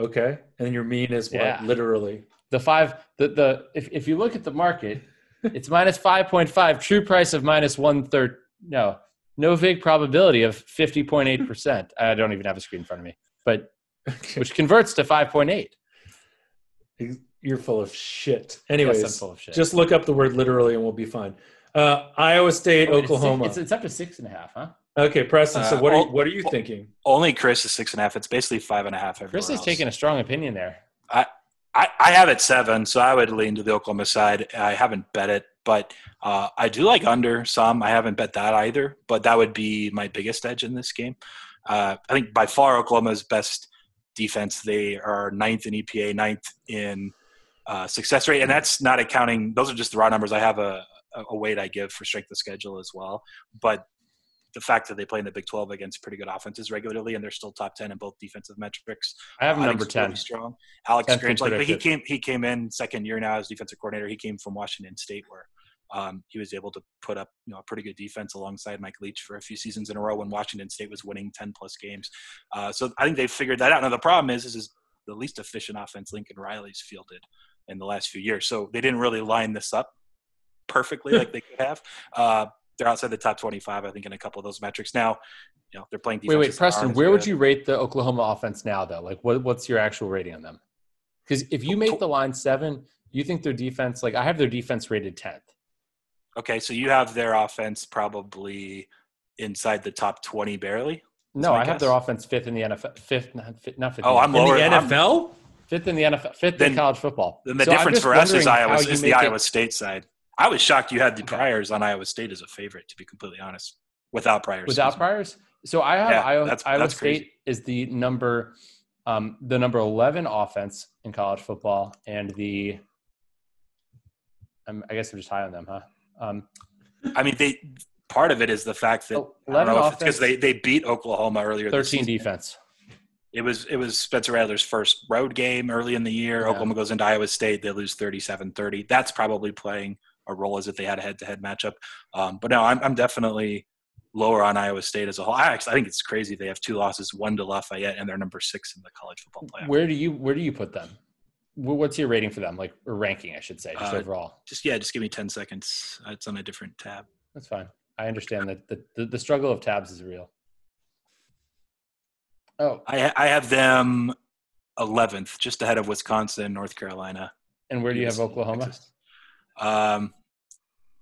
Okay, and your mean is what? Yeah. Literally. The five, the the if, if you look at the market, it's minus five point five. True price of minus one third. No, no vig probability of fifty point eight percent. I don't even have a screen in front of me, but Okay. which converts to five point eight. You're full of shit. Anyways, yes, I'm full of shit. just look up the word literally and we'll be fine. Uh, Iowa State, Oh, Oklahoma. It's, it's up to six and a half, huh? okay, Preston. So Uh, what are you, oh, what are you thinking? Only Chris is six and a half. It's basically five and a half. Chris is has else. taken a strong opinion there. I, I I have it seven, so I would lean to the Oklahoma side. I haven't bet it, but uh, I do like under some. I haven't bet that either, but that would be my biggest edge in this game. Uh, I think by far Oklahoma's best defense. They are ninth in EPA, ninth in uh, success rate, and that's not accounting. Those are just the raw numbers. I have a, a weight I give for strength of schedule as well, but the fact that they play in the Big 12 against pretty good offenses regularly, and they're still top 10 in both defensive metrics, I have think number it's really ten. strong. Alex 10th Grinch, like, but he came he came in second year now as defensive coordinator. He came from Washington State, where um, he was able to put up you know a pretty good defense alongside Mike Leach for a few seasons in a row when Washington State was winning 10 plus games. Uh, so I think they've figured that out. Now the problem is, this is the least efficient offense Lincoln Riley's fielded in the last few years. So they didn't really line this up perfectly like they could have. Uh, they're outside the top 25, I think, in a couple of those metrics. Now, you know, they're playing Wait, wait, defenses that aren't Preston, where would you rate the Oklahoma offense now, though? Like, what, what's your actual rating on them? Because if you make the line seven, you think their defense, like, I have their defense rated 10th. Okay, so you have their offense probably inside the top 20 barely. No, I have their offense fifth in the NFL. Fifth, not fifth. Not fifth Oh, I'm In lower. the I'm- NFL? Fifth in the NFL. Fifth in college football. Then the So difference for us is Iowa is the make it- Iowa State side. I was shocked you had the Okay. priors on Iowa State as a favorite, to be completely honest, without priors. without priors. So I have Yeah, Iowa, that's- Iowa that's State is the number, um, the number eleven offense in college football, and the. Um, I guess I'm just high on them, huh? Um, I mean, they part of it is the fact that Oh, I don't 11 know if it's because they, they beat Oklahoma earlier. Thirteen season. defense. It was it was Spencer Rattler's first road game early in the year. Yeah. Oklahoma goes into Iowa State. They lose 37-30. That's probably playing a role as if they had a head-to-head matchup. Um, but no, I'm, I'm definitely lower on Iowa State as a whole. I actually I think it's crazy they have two losses, one to Lafayette, and they're number six in the college football playoff. Where do you where do you put them? What's your rating for them? Like or ranking, I should say, just Uh, overall. Just yeah, just give me 10 seconds. Uh, It's on a different tab. That's fine. I understand that the, the, the struggle of tabs is real. Oh, I I have them 11th, just ahead of Wisconsin, North Carolina. and where do you have Oklahoma? Texas. Um,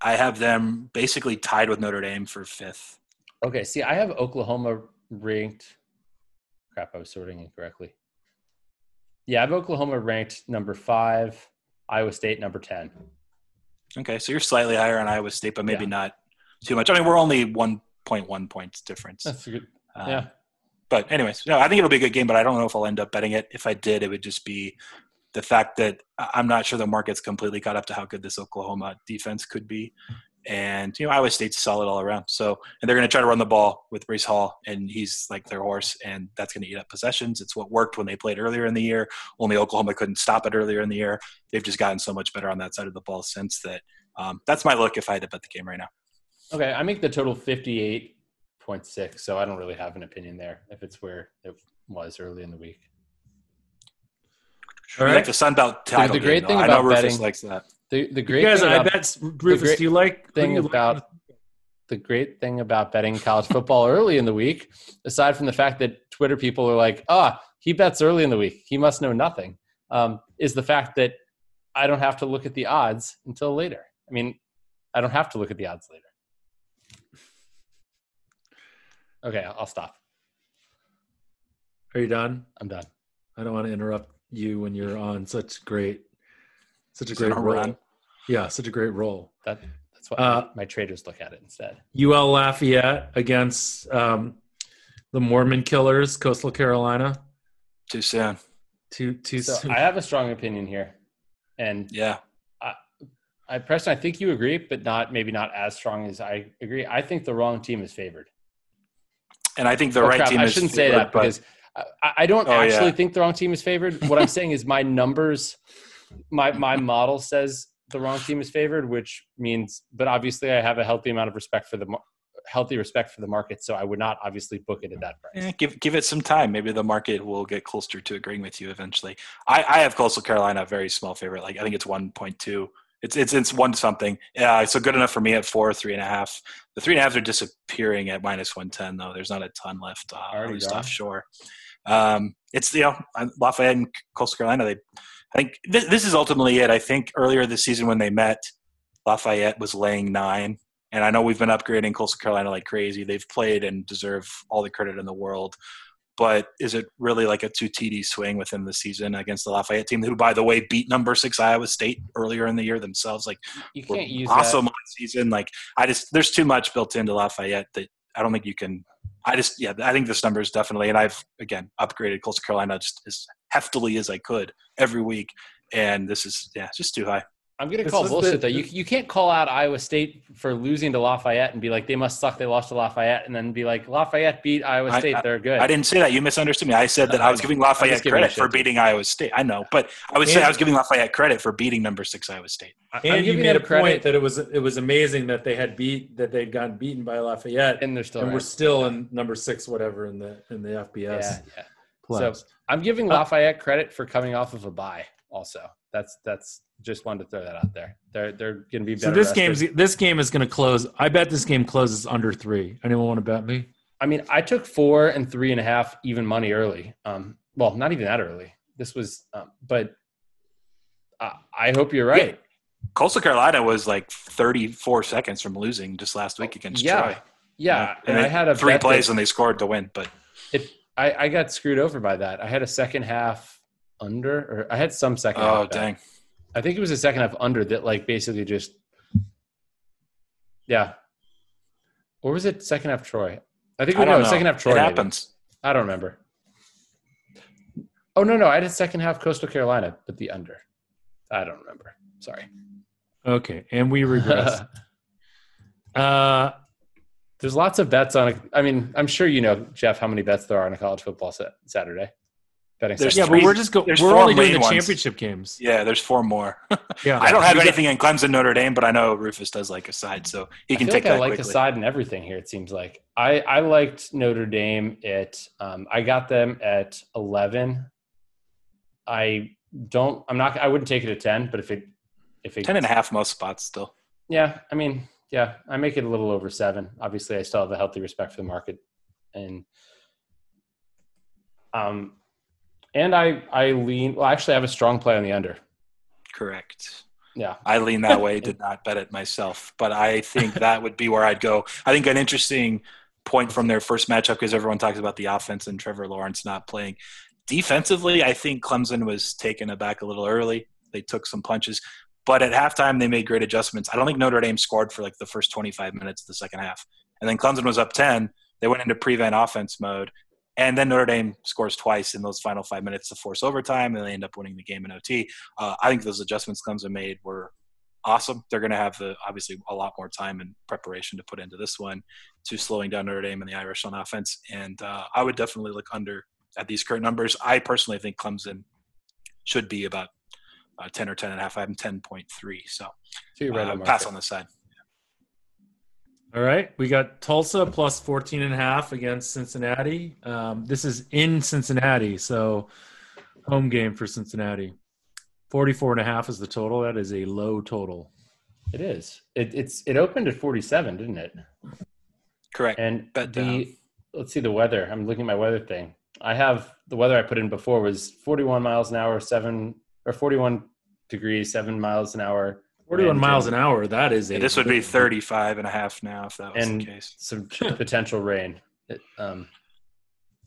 I have them basically tied with Notre Dame for fifth. Okay, see, I have Oklahoma ranked. Crap, I was sorting incorrectly. Yeah, I have Oklahoma ranked number five, Iowa State number 10. Okay, so you're slightly higher on Iowa State, but maybe Yeah. not too much. I mean, we're only 1.1 points difference. That's good. Um, yeah. But anyways, no, I think it'll be a good game, but I don't know if I'll end up betting it. If I did, it would just be the fact that I'm not sure the market's completely caught up to how good this Oklahoma defense could be. And you know, Iowa State's solid all around. So, and they're going to try to run the ball with Breece Hall, and he's like their horse, and that's going to eat up possessions. It's what worked when they played earlier in the year. Only Oklahoma couldn't stop it earlier in the year. They've just gotten so much better on that side of the ball since that. Um, that's my look if I had to bet the game right now. Okay, I make the total fifty-eight point six, so I don't really have an opinion there. If it's where it was early in the week. All right. like the Sun Belt title. The, the great game, thing though. about I know Rufus betting, likes that. The the great You guys, thing I about, bet Rufus. great do you like thing you about like? the great thing about betting college football early in the week, aside from the fact that Twitter people are like, "Ah, he bets early in the week. He must know nothing," um, is the fact that I don't have to look at the odds until later. I mean, I don't have to look at the odds later. Okay, I'll stop. Are you done? I'm done. I don't want to interrupt you when you're on such great, such a great on a roll. run. Yeah, such a great roll. That that's what Uh, my, traders look at it instead. UL Lafayette against um, the Mormon Killers, Coastal Carolina. Too soon. Two, two. So I have a strong opinion here, and Yeah. I I Preston, I think you agree, but not maybe not as strong as I agree. I think the wrong team is favored. And I think the Oh, right crap, team I shouldn't say that but because I, I don't Oh, actually yeah. think the wrong team is favored. What I'm saying is my numbers, my my model says the wrong team is favored, which means, but obviously I have a healthy amount of respect for the healthy respect for the market, so I would not obviously book it at that price. eh, give give it some time. Maybe the market will get closer to agreeing with you eventually. I, I have Coastal Carolina a very small favorite. Like I think it's one point two. It's it's it's one something. Yeah, so good enough for me at four, three and a half. The three and a half are disappearing at minus one ten though. There's not a ton left, uh, at least gone? offshore. Um, it's you know Lafayette and Coastal Carolina. They, I think this, this is ultimately it. I think earlier this season when they met, Lafayette was laying nine, and I know we've been upgrading Coastal Carolina like crazy. They've played and deserve all the credit in the world. But is it really like a two TD swing within the season against the Lafayette team, who, by the way, beat number six Iowa State earlier in the year themselves? Like, You can't use awesome that. on season. Like, I just there's too much built into Lafayette that I don't think you can. I just yeah, I think this number is definitely, and I've again upgraded Coastal Carolina just as heftily as I could every week, and this is yeah, it's just too high. I'm going to call was the- bullshit though. You you can't call out Iowa State for losing to Lafayette and be like they must suck. They lost to Lafayette, and then be like Lafayette beat Iowa I- State. They're good. I didn't say that. You misunderstood me. I said that I was giving Lafayette giving credit for dude. beating Iowa State. I know, but I would saying And- I was giving Lafayette credit for beating number six Iowa State. And you made a credit, point that it was it was amazing that they had beat that they'd gotten beaten by Lafayette, and, and they're still and we're still in number six, whatever in the in the FBS. yeah, yeah. So I'm giving Uh, Lafayette credit for coming off of a bye. Also, that's that's just wanted to throw that out there. They're they're going to be better. So this rested. game's this game is going to close. I bet this game closes under three. Anyone want to bet me? I mean, I took four and three and a half even money early. Um, well, not even that early. This was, um, but uh, I hope you're right. Coastal Carolina was like 34 seconds from losing just last week against Yeah. Troy. Yeah, and, they- I had a three bet that- plays and they scored to win. But It, I, I got screwed over by that. I had a second half under, or I had some second. oh half bet. Dang, I think it was a second half under that, like basically just, yeah. Or was it second half Troy? I think I we don't know know. second half Troy. It maybe. happens. I don't remember. Oh no, no, I did second half Coastal Carolina, but the under. I don't remember. Sorry. Okay, and we regress. uh, There's lots of bets on. A, I mean, I'm sure you know, Jeff, how many bets there are on a college football set, Saturday. Betting There's yeah, but we're just go. there's We're four only doing the ones. championship games. Yeah, there's four more. Yeah, I don't have We got- anything in Clemson Notre Dame, but I know Rufus does like a side, so he I can feel take like I like quickly. a side in everything here. It seems like I I liked Notre Dame at um, I got them at eleven. I don't. I'm not. I wouldn't take it at ten, but if it if it Ten and a half most spots still. yeah, I mean yeah, I make it a little over seven. Obviously, I still have a healthy respect for the market, and um, and I I lean. Well, actually, I have a strong play on the under. Correct. Yeah, I lean that way. Did not bet it myself, but I think that would be where I'd go. I think an interesting point from their first matchup because everyone talks about the offense and Trevor Lawrence not playing. Defensively, I think Clemson was taken aback a little early. They took some punches, but at halftime they made great adjustments. I don't think Notre Dame scored for like the first 25 minutes of the second half, and then Clemson was up 10. They went into prevent offense mode, And then Notre Dame scores twice in those final five minutes to force overtime, and they end up winning the game in OT. Uh, I think those adjustments Clemson made were awesome. They're going to have the obviously a lot more time and preparation to put into this one, to slowing down Notre Dame and the Irish on offense. And uh, I would definitely look under at these current numbers. I personally think Clemson should be about uh, 10 or 10 and a half. I'm 10.3. So, So uh, on pass on the side. All right, we got Tulsa plus 14 and a half against Cincinnati. Um, this is in Cincinnati, so home game for Cincinnati. 44 and a half is the total. That is a low total. It is. It, it's it opened at 47, didn't it? Correct. And Bet the down. let's see the weather. I'm looking at my weather thing. I have the weather I put in before was 41 miles an hour, seven or 41 degrees, seven miles an hour. 41 wind, miles an hour. That is a. This would be 35 and a half now if that was the case. Some potential rain, um,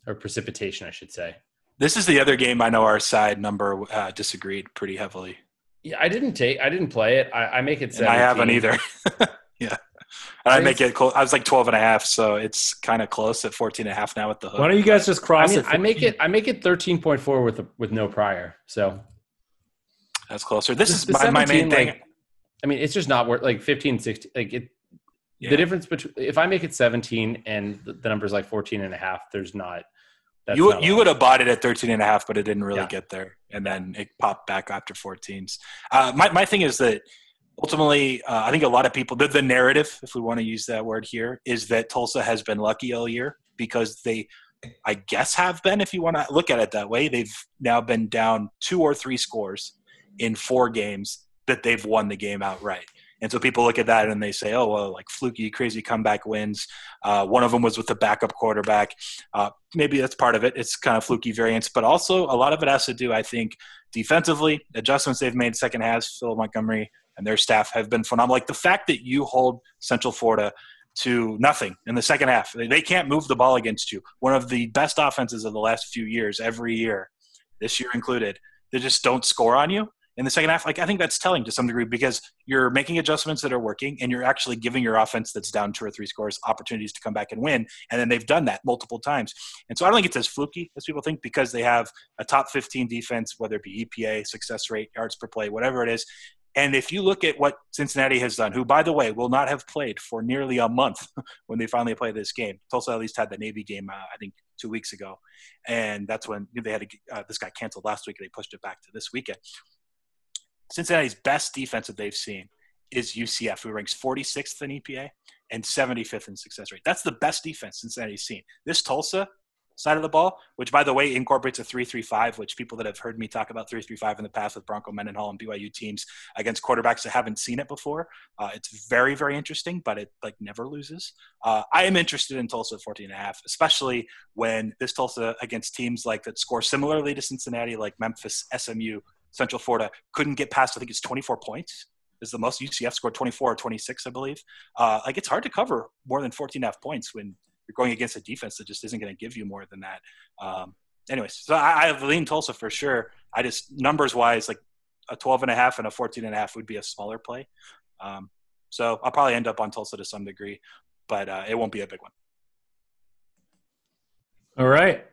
or precipitation, I should say. This is the other game I know our side number uh, disagreed pretty heavily. Yeah, I didn't take. I didn't play it. I, I make it. 17. And I haven't either. yeah. And I I make it close. I was like 12 and a half, so it's kind of close at 14 and a half now with the hook. Why don't you guys just I cross mean, it? I make it. I make it 13.4 with with no prior. So That's closer. This The- is my, my main 17, thing. I mean, it's just not worth like 15, 16. Like it. Yeah. The difference between if I make it 17 and the, the number's like 14 and a half, there's not. You not you would have bought it at 13 and a half, but it didn't really Yeah. get there. And then it popped back after 14s. Uh, my, my thing is that ultimately, uh, I think a lot of people, the, the narrative, if we want to use that word here, is that Tulsa has been lucky all year because they, I guess, have been, if you want to look at it that way. They've now been down two or three scores in four games that they've won the game outright. And so people look at that and they say, oh, well, like fluky, crazy comeback wins. Uh, one of them was with the backup quarterback. Uh, maybe that's part of it. It's kind of fluky variance, but also a lot of it has to do, I think, defensively. Adjustments they've made second halves, Phil Montgomery and their staff have been phenomenal. Like the fact that you hold Central Florida to nothing in the second half, they, they can't move the ball against you. One of the best offenses of the last few years, every year, this year included, they just don't score on you in the second half. Like I think that's telling to some degree because you're making adjustments that are working and you're actually giving your offense that's down two or three scores opportunities to come back and win. And then they've done that multiple times. And so I don't think it's as fluky as people think because they have a top 15 defense, whether it be EPA, success rate, yards per play, whatever it is. And if you look at what Cincinnati has done, who, by the way, will not have played for nearly a month when they finally play this game. Tulsa at least had the Navy game, uh, I think, two weeks ago. And that's when they had to, uh, this got canceled last week and they pushed it back to this weekend. Cincinnati's best defense that they've seen is UCF, who ranks 46th in EPA and 75th in success rate. That's the best defense Cincinnati's seen. This Tulsa side of the ball, which by the way incorporates a 3-3-5, which people that have heard me talk about 3-3-5 in the past with Bronco Mendenhall and BYU teams against quarterbacks that haven't seen it before, uh, it's very very interesting, but it like never loses. Uh, I am interested in Tulsa at 14 and a half, especially when this Tulsa against teams like that score similarly to Cincinnati, like Memphis, SMU, Central Florida, couldn't get past. I think it's 24 points. Is the most UCF scored 24 or 26, I believe. Uh, like it's hard to cover more than 14 and a half points when you're going against a defense that just isn't going to give you more than that. Um, anyways, so I, I lean Tulsa for sure. I just numbers wise, like a 12 and a half and a 14 and a half would be a smaller play. Um, so I'll probably end up on Tulsa to some degree, but uh, it won't be a big one. All right.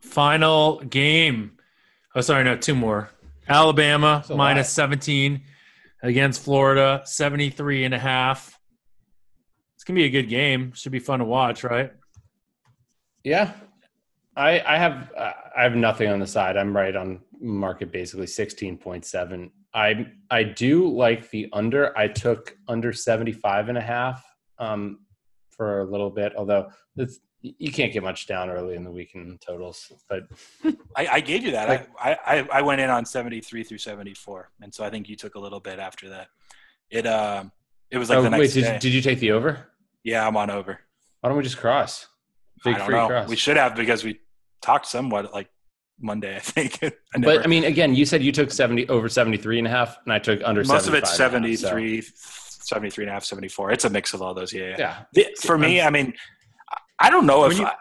Final game. Oh, sorry, no, two more. Alabama a minus lot. 17 against Florida, 73 and a half. It's going to be a good game. Should be fun to watch, right? Yeah, I I have uh, I have nothing on the side. I'm right on market basically 16.7. I I do like the under. I took under 75 and a half um for a little bit, although it's, you can't get much down early in the weekend totals. But I, I gave you that. Like- I, I, I went in on 73 through 74. And so I think you took a little bit after that. It, um, it was like oh, the next wait, did day. did you take the over? yeah, I'm on over. Why don't we just cross? Big I don't free know. cross. We should have because we talked somewhat like Monday, I think. I but I mean, again, you said you took 70 over 73 and a half, and I took under most of it's 75 and a half, so- 73, 73 and a half, 74. It's a mix of all those. Yeah. yeah. Yeah. For me, I mean, I don't know if you- I,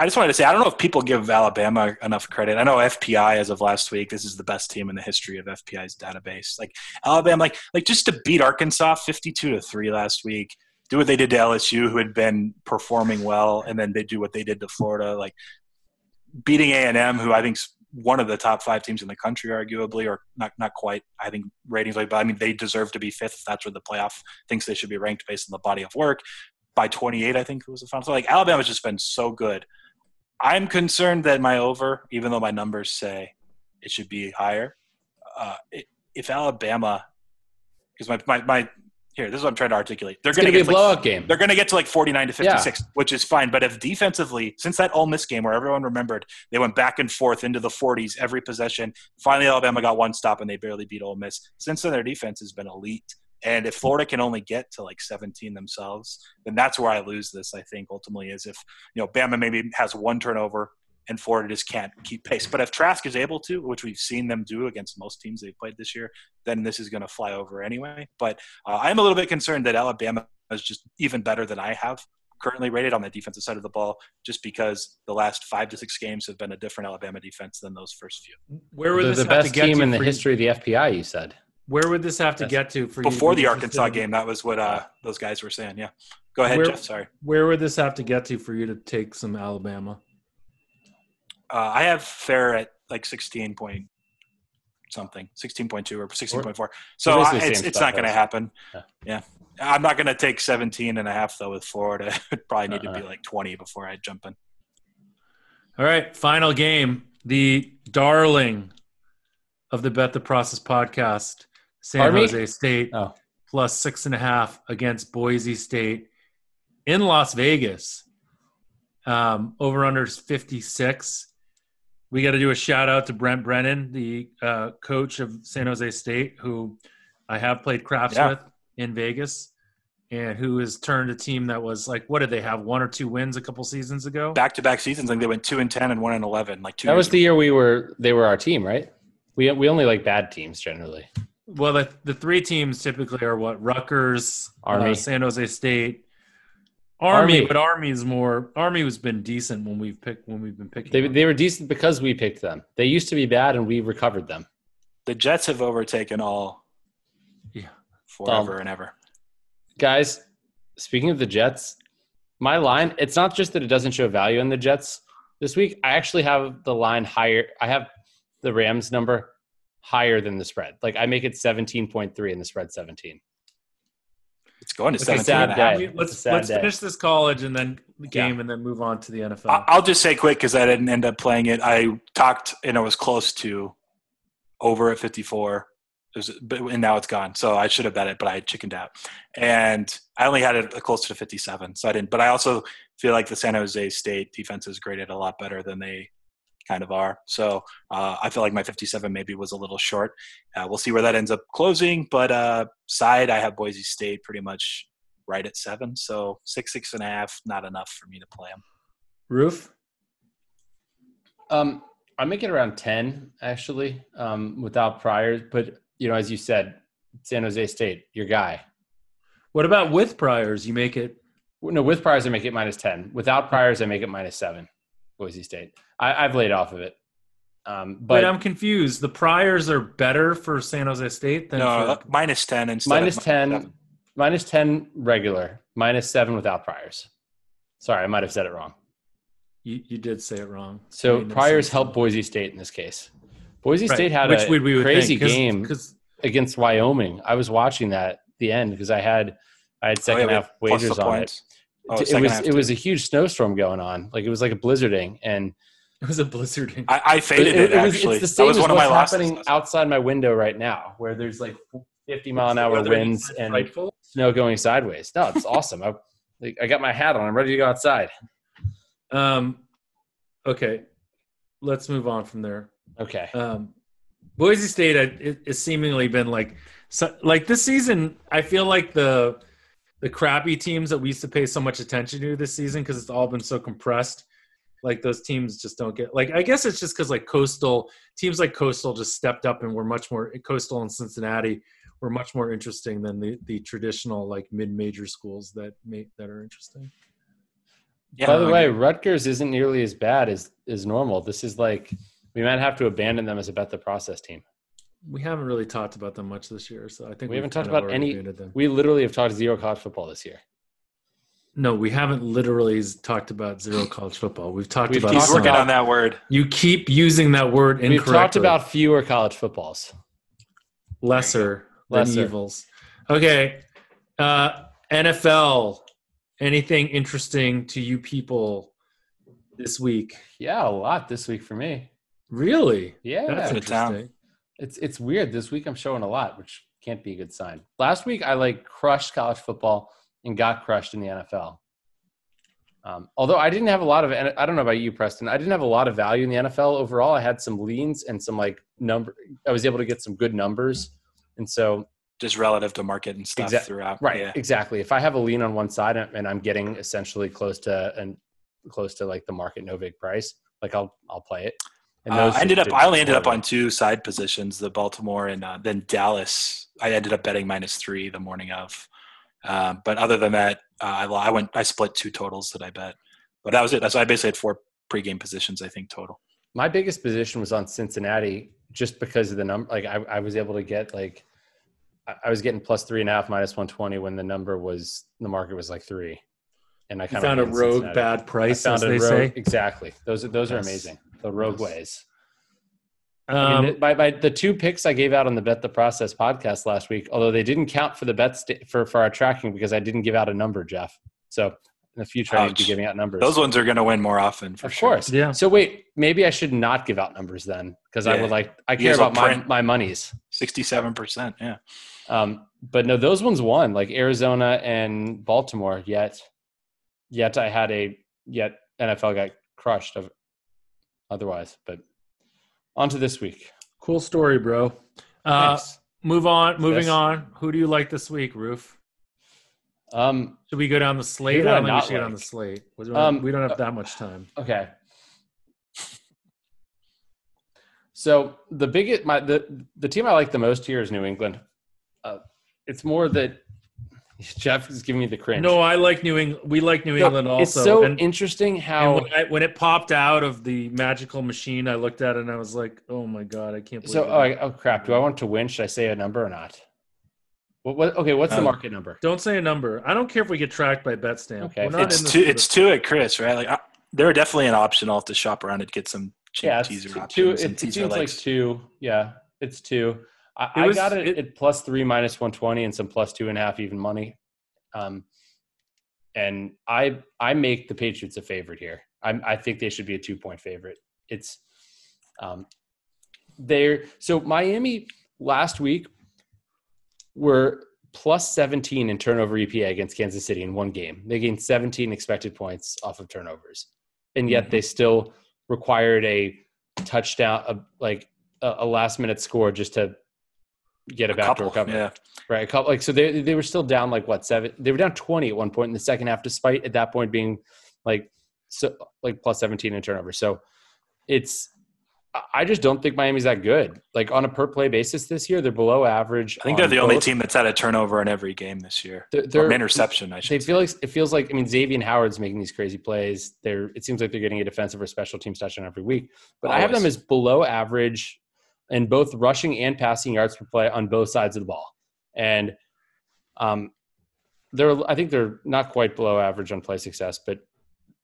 I just wanted to say I don't know if people give Alabama enough credit. I know FPI as of last week, this is the best team in the history of FPI's database. Like Alabama, like like just to beat Arkansas fifty-two to three last week, do what they did to LSU, who had been performing well, and then they do what they did to Florida, like beating A and M, who I think's one of the top five teams in the country, arguably, or not not quite. I think ratings like, but I mean they deserve to be fifth. That's where the playoff thinks they should be ranked based on the body of work. By 28, I think it was the final. So like Alabama's just been so good. I'm concerned that my over, even though my numbers say it should be higher, uh, if Alabama, because my, my my here, this is what I'm trying to articulate. They're going to be a blowout game. They're going to get to like 49 to 56, yeah. which is fine. But if defensively, since that Ole Miss game where everyone remembered, they went back and forth into the 40s every possession. Finally, Alabama got one stop and they barely beat Ole Miss. Since then, their defense has been elite. And if Florida can only get to like 17 themselves, then that's where I lose this. I think ultimately is if you know Bama maybe has one turnover and Florida just can't keep pace. But if Trask is able to, which we've seen them do against most teams they've played this year, then this is going to fly over anyway. But uh, I'm a little bit concerned that Alabama is just even better than I have currently rated on the defensive side of the ball, just because the last five to six games have been a different Alabama defense than those first few. Where were the best team in the history of the FPI? You said. Where would this have to get to for you? before the Arkansas game? That was what uh, those guys were saying. Yeah, go ahead, where, Jeff. Sorry. Where would this have to get to for you to take some Alabama? Uh, I have fair at like 16 point something, 16.2 or 16.4. So I, it's, it's not going to happen. Yeah. yeah. I'm not going to take 17 and a half though with Florida. It probably need uh-uh. to be uh-uh. like 20 before I jump in. All right. Final game. The darling of the Bet the Process podcast, San Army? Jose State oh. plus six and a half against Boise State in Las Vegas. Um, over under 56 we got to do a shout out to Brent Brennan, the uh, coach of San Jose State, who I have played craps yeah. with in Vegas, and who has turned a team that was like, what did they have? One or two wins a couple seasons ago. Back to back seasons, like they went two and ten and one and eleven. Like two. That was the year we were. They were our team, right? We we only like bad teams generally. Well, the the three teams typically are what Rutgers, Army, uh, San Jose State, Army, Army, but Army's more. Army has been decent when we've picked when we've been picking. They, they were decent because we picked them. They used to be bad, and we recovered them. The Jets have overtaken all. Yeah, forever um, and ever. Guys, speaking of the Jets, my line. It's not just that it doesn't show value in the Jets this week. I actually have the line higher. I have the Rams number higher than the spread. Like I make it seventeen point three, and the spread seventeen. It's going to seventeen. Sad day. Let's let's day. finish this college and then game yeah. and then move on to the NFL. I'll just say quick because I didn't end up playing it. I talked and I was close to over at fifty four. Was, and now it's gone. So I should have bet it, but I chickened out. And I only had it close to 57, so I didn't. But I also feel like the San Jose State defense is graded a lot better than they kind of are. So uh, I feel like my 57 maybe was a little short. Uh, we'll see where that ends up closing. But uh, side, I have Boise State pretty much right at seven. So six, six and a half, not enough for me to play them. Roof? Um, I make it around 10 actually um, without priors. But, you know, as you said, San Jose State, your guy. What about with priors? You make it. No, with priors, I make it minus 10. Without priors, I make it minus seven. Boise State. I, have laid off of it. Um, but Wait, I'm confused. The priors are better for San Jose State than no, for... minus ten instead. Minus ten, minus ten regular, minus seven without priors. Sorry, I might have said it wrong. You, you did say it wrong. So priors help Boise State in this case. Boise right. State had Which a we crazy think, cause, game cause... against Wyoming. I was watching that the end because I had I had second oh, yeah, half wagers on it. Oh, it was it was a huge snowstorm going on. Like it was like a blizzarding, and it was a blizzarding. I, I faded it, it, it was, actually. It's the same as what's happening outside my window right now, where there's like 50 mile an hour winds and frightful? snow going sideways. No, it's awesome. I, I got my hat on. I'm ready to go outside. Um, okay, let's move on from there. Okay. Um, Boise State has seemingly been like, so, like this season. I feel like the the crappy teams that we used to pay so much attention to this season because it's all been so compressed. Like those teams just don't get like i guess it's just because like coastal teams like coastal just stepped up and were much more coastal and cincinnati were much more interesting than the the traditional like mid-major schools that make that are interesting. Yeah, by the way rutgers isn't nearly as bad as as normal. This is like we might have to abandon them as a bet the process team we haven't really talked about them much this year, so I think we haven't talked about any. We literally have talked zero college football this year. No, we haven't literally talked about zero college football. We've talked We've about He's talked some. working on that word. You keep using that word incorrectly. We've talked about fewer college footballs. lesser than evils. Okay. Uh, NFL. Anything interesting to you people this week? Yeah, a lot this week for me. Really? Yeah, That's Out of interesting. It's it's weird. This week I'm showing a lot, which can't be a good sign. Last week I like crushed college football and got crushed in the NFL. Um, although I didn't have a lot of, I don't know about you, Preston. I didn't have a lot of value in the NFL overall. I had some leans and some like number. I was able to get some good numbers, and so Just relative to market and stuff Exact- throughout. right, Yeah. exactly. If I have a lean on one side and I'm getting essentially close to and close to like the market no big price, like I'll I'll play it. And Uh, I ended up. I only ended up on two side positions: the Baltimore and uh, then Dallas. I ended up betting minus three the morning of. Um, but other than that, uh, I, I went. I split two totals that I bet. But that was it. That's I basically had four pregame positions. I think total. my biggest position was on Cincinnati just because of the number. Like I, I was able to get like I- I was getting plus three and a half minus one twenty when the number was the market was like three, and I You kind found a of rogue bad I price, found as a they rogue, say. exactly. Those are those are amazing. The rogue ways. Um, I mean, by, by the two picks I gave out on the Bet the Process podcast last week, although they didn't count for the bet sta- for for our tracking because I didn't give out a number, Jeff. So in the future, I need to be giving out numbers. Those ones are going to win more often for of sure. course. Yeah. So wait, maybe I should not give out numbers then because I would like I care about my, print. my monies. Sixty-seven percent. Yeah. Um, but no, those ones won like Arizona and Baltimore. Yet, yet I had a yet NFL got crushed of otherwise. But on to this week. cool story, bro. Uh, Thanks. move on. Moving Yes. on. Who do you like this week, Roof? Um, Should we go down the slate? I don't think we should get on like? the slate. We don't, Um, we don't have that much time. Okay. So the biggest my the the team I like the most here is New England. Uh, it's more that Jeff is giving me the cringe. No, I like New England. We like New No, England also. it's so and, interesting and how when, I, when it popped out of the magical machine, I looked at it and I was like, "Oh my god, I can't believe." so oh, oh crap. Do I want to win? Should I say a number or not? What, what okay? What's the Um, market number? Don't say a number. I don't care if we get tracked by Betstamp. Okay. We're not It's two. It's two at Chris, right? Like I, they're definitely an option. I'll have to shop around and get some cheap Yeah, it's teaser two. options. two and it, it teaser seems like two. Yeah, it's two. I, It I got it, it- at plus three, minus one twenty, and some plus two and a half even money. Um, and I I make the Patriots a favorite here. I I think they should be a two point favorite. It's um, they're so Miami last week were plus 17 in turnover EPA against Kansas City in one game. They gained 17 expected points off of turnovers. And yet Mhm. they still required a touchdown, a, like a, a last minute score just to get a, A backdoor couple, cover. yeah. Right. A couple, like, so they, they were still down like what, seven? They were down 20 at one point in the second half, despite at that point being like, so like plus 17 in turnover. So it's, I- just don't think Miami's that good. Like on a per play basis this year, they're below average. I think they're the only team that's had a turnover in every game this year. They're, they're an interception, I should They say. feel like it feels like I mean Xavier Howard's making these crazy plays. They're it seems like they're getting a defensive or special teams touchdown every week. But I have them as below average in both rushing and passing yards per play on both sides of the ball. And um they're I think they're not quite below average on play success, but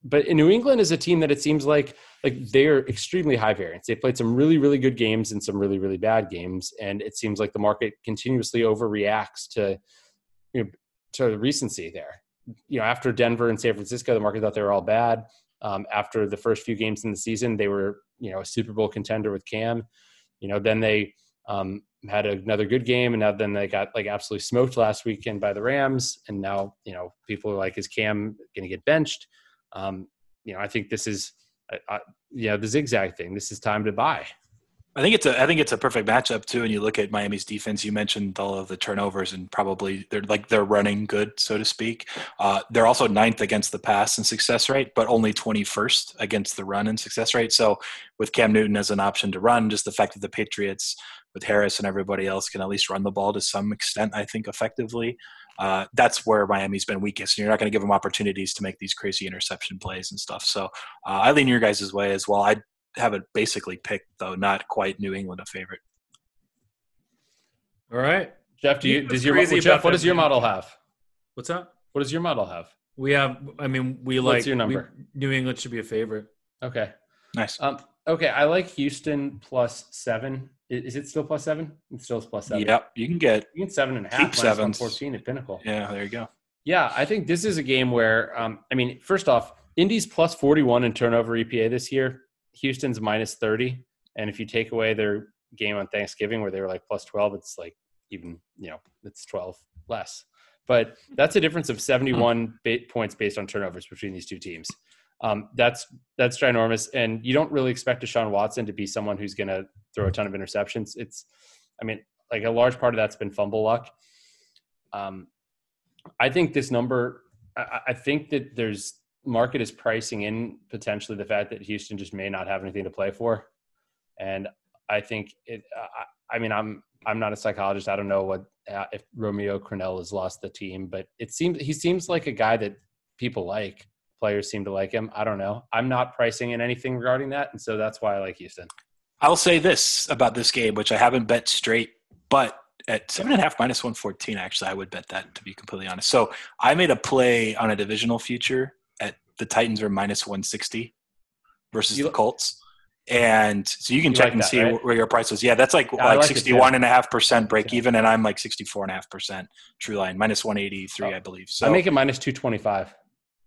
but in New England is a team that it seems like like they're extremely high variance. They played some really really good games and some really really bad games, and it seems like the market continuously overreacts to you know to recency there. You know, after Denver and San Francisco, the market thought they were all bad. Um, after the first few games in the season, they were you know a Super Bowl contender with Cam. You know, then they um, had another good game, and now then they got like absolutely smoked last weekend by the Rams, and now you know people are like, is Cam going to get benched? Um, you know, I think this is, uh, uh, you know, the zigzag thing. This is time to buy. I think it's a I think it's a perfect matchup too. And you look at Miami's defense. You mentioned all of the turnovers and probably they're like they're running good, so to speak. Uh, they're also ninth against the pass in success rate, but only twenty first against the run in success rate. So with Cam Newton as an option to run, just the fact that the Patriots with Harris and everybody else can at least run the ball to some extent, I think effectively. Uh, that's where Miami's been weakest. And you're not going to give them opportunities to make these crazy interception plays and stuff. So uh, I lean your guys' way as well. I have it basically picked though, not quite New England a favorite. All right. Jeff, do You you does your crazy well, Jeff? What does your model have? What's that? What does your model have? We have. I mean, we What's like your number? we- New England should be a favorite. Okay. Nice. Um, okay, I like Houston plus seven. I- Is it still plus seven? It still is plus seven. Yep, you can get. You can seven and a half. Keep minus sevens. 114 at Pinnacle. Yeah, there you go. Yeah, I think this is a game where, um, I mean, first off, Indy's plus 41 in turnover EPA this year. Houston's minus 30. And if you take away their game on Thanksgiving where they were like plus 12, it's like even, you know, it's 12 less. But that's a difference of 71 ba- points based on turnovers between these two teams. Um, that's that's ginormous, and you don't really expect Deshaun Watson to be someone who's going to throw a ton of interceptions. It's, I mean, like a large part of that's been fumble luck. Um, I think this number. I, I think that there's market is pricing in potentially the fact that Houston just may not have anything to play for, and I think it. I, I mean, I'm I'm not a psychologist. I don't know what uh, if Romeo Crennel has lost the team, but it seems he seems like a guy that people like. Players seem to like him. I don't know. I'm not pricing in anything regarding that, and so that's why I like Houston. I'll say this about this game, which I haven't bet straight, but at seven and a half minus one fourteen, actually, I would bet that to be completely honest. So I made a play on a divisional future the Titans are minus one sixty versus You the Colts. And so you can You check like and that, see right? where your price was. Yeah, that's like, Yeah, like like 61 and a half percent break Yeah. even, and I'm like 64 and a half percent true line, minus 183, Oh. I believe. So I make it minus two twenty five.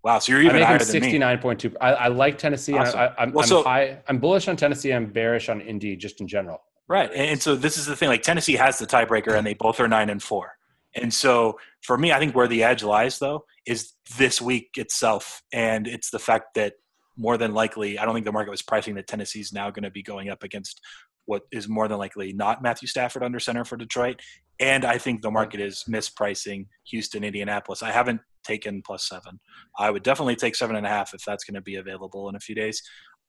wow, so you're even higher than me. sixty nine point two. I, I like Tennessee. Awesome. I, I'm, Well, I'm so- high. I'm bullish on Tennessee. I'm bearish on Indy just in general. Right. And, and so this is the thing like Tennessee has the tiebreaker and they both are 9 and 4. And so for me I think where the edge lies though is this week itself and it's the fact that more than likely I don't think the market was pricing that Tennessee's now going to be going up against what is more than likely not Matthew Stafford under center for Detroit and I think the market is mispricing Houston Indianapolis. I haven't taken plus 7. I would definitely take seven and a half if that's going to be available in a few days.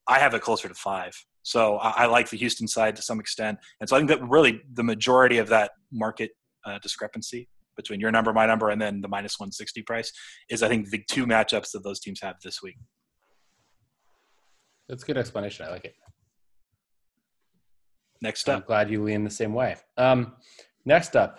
I have it closer to five. So I, I like the Houston side to some extent. And so I think that really the majority of that market uh, discrepancy between your number, my number, and then the minus 160 price is, I think, the two matchups that those teams have this week. That's a good explanation. I like it. Next up. I'm glad you lean the same way. Um, next up,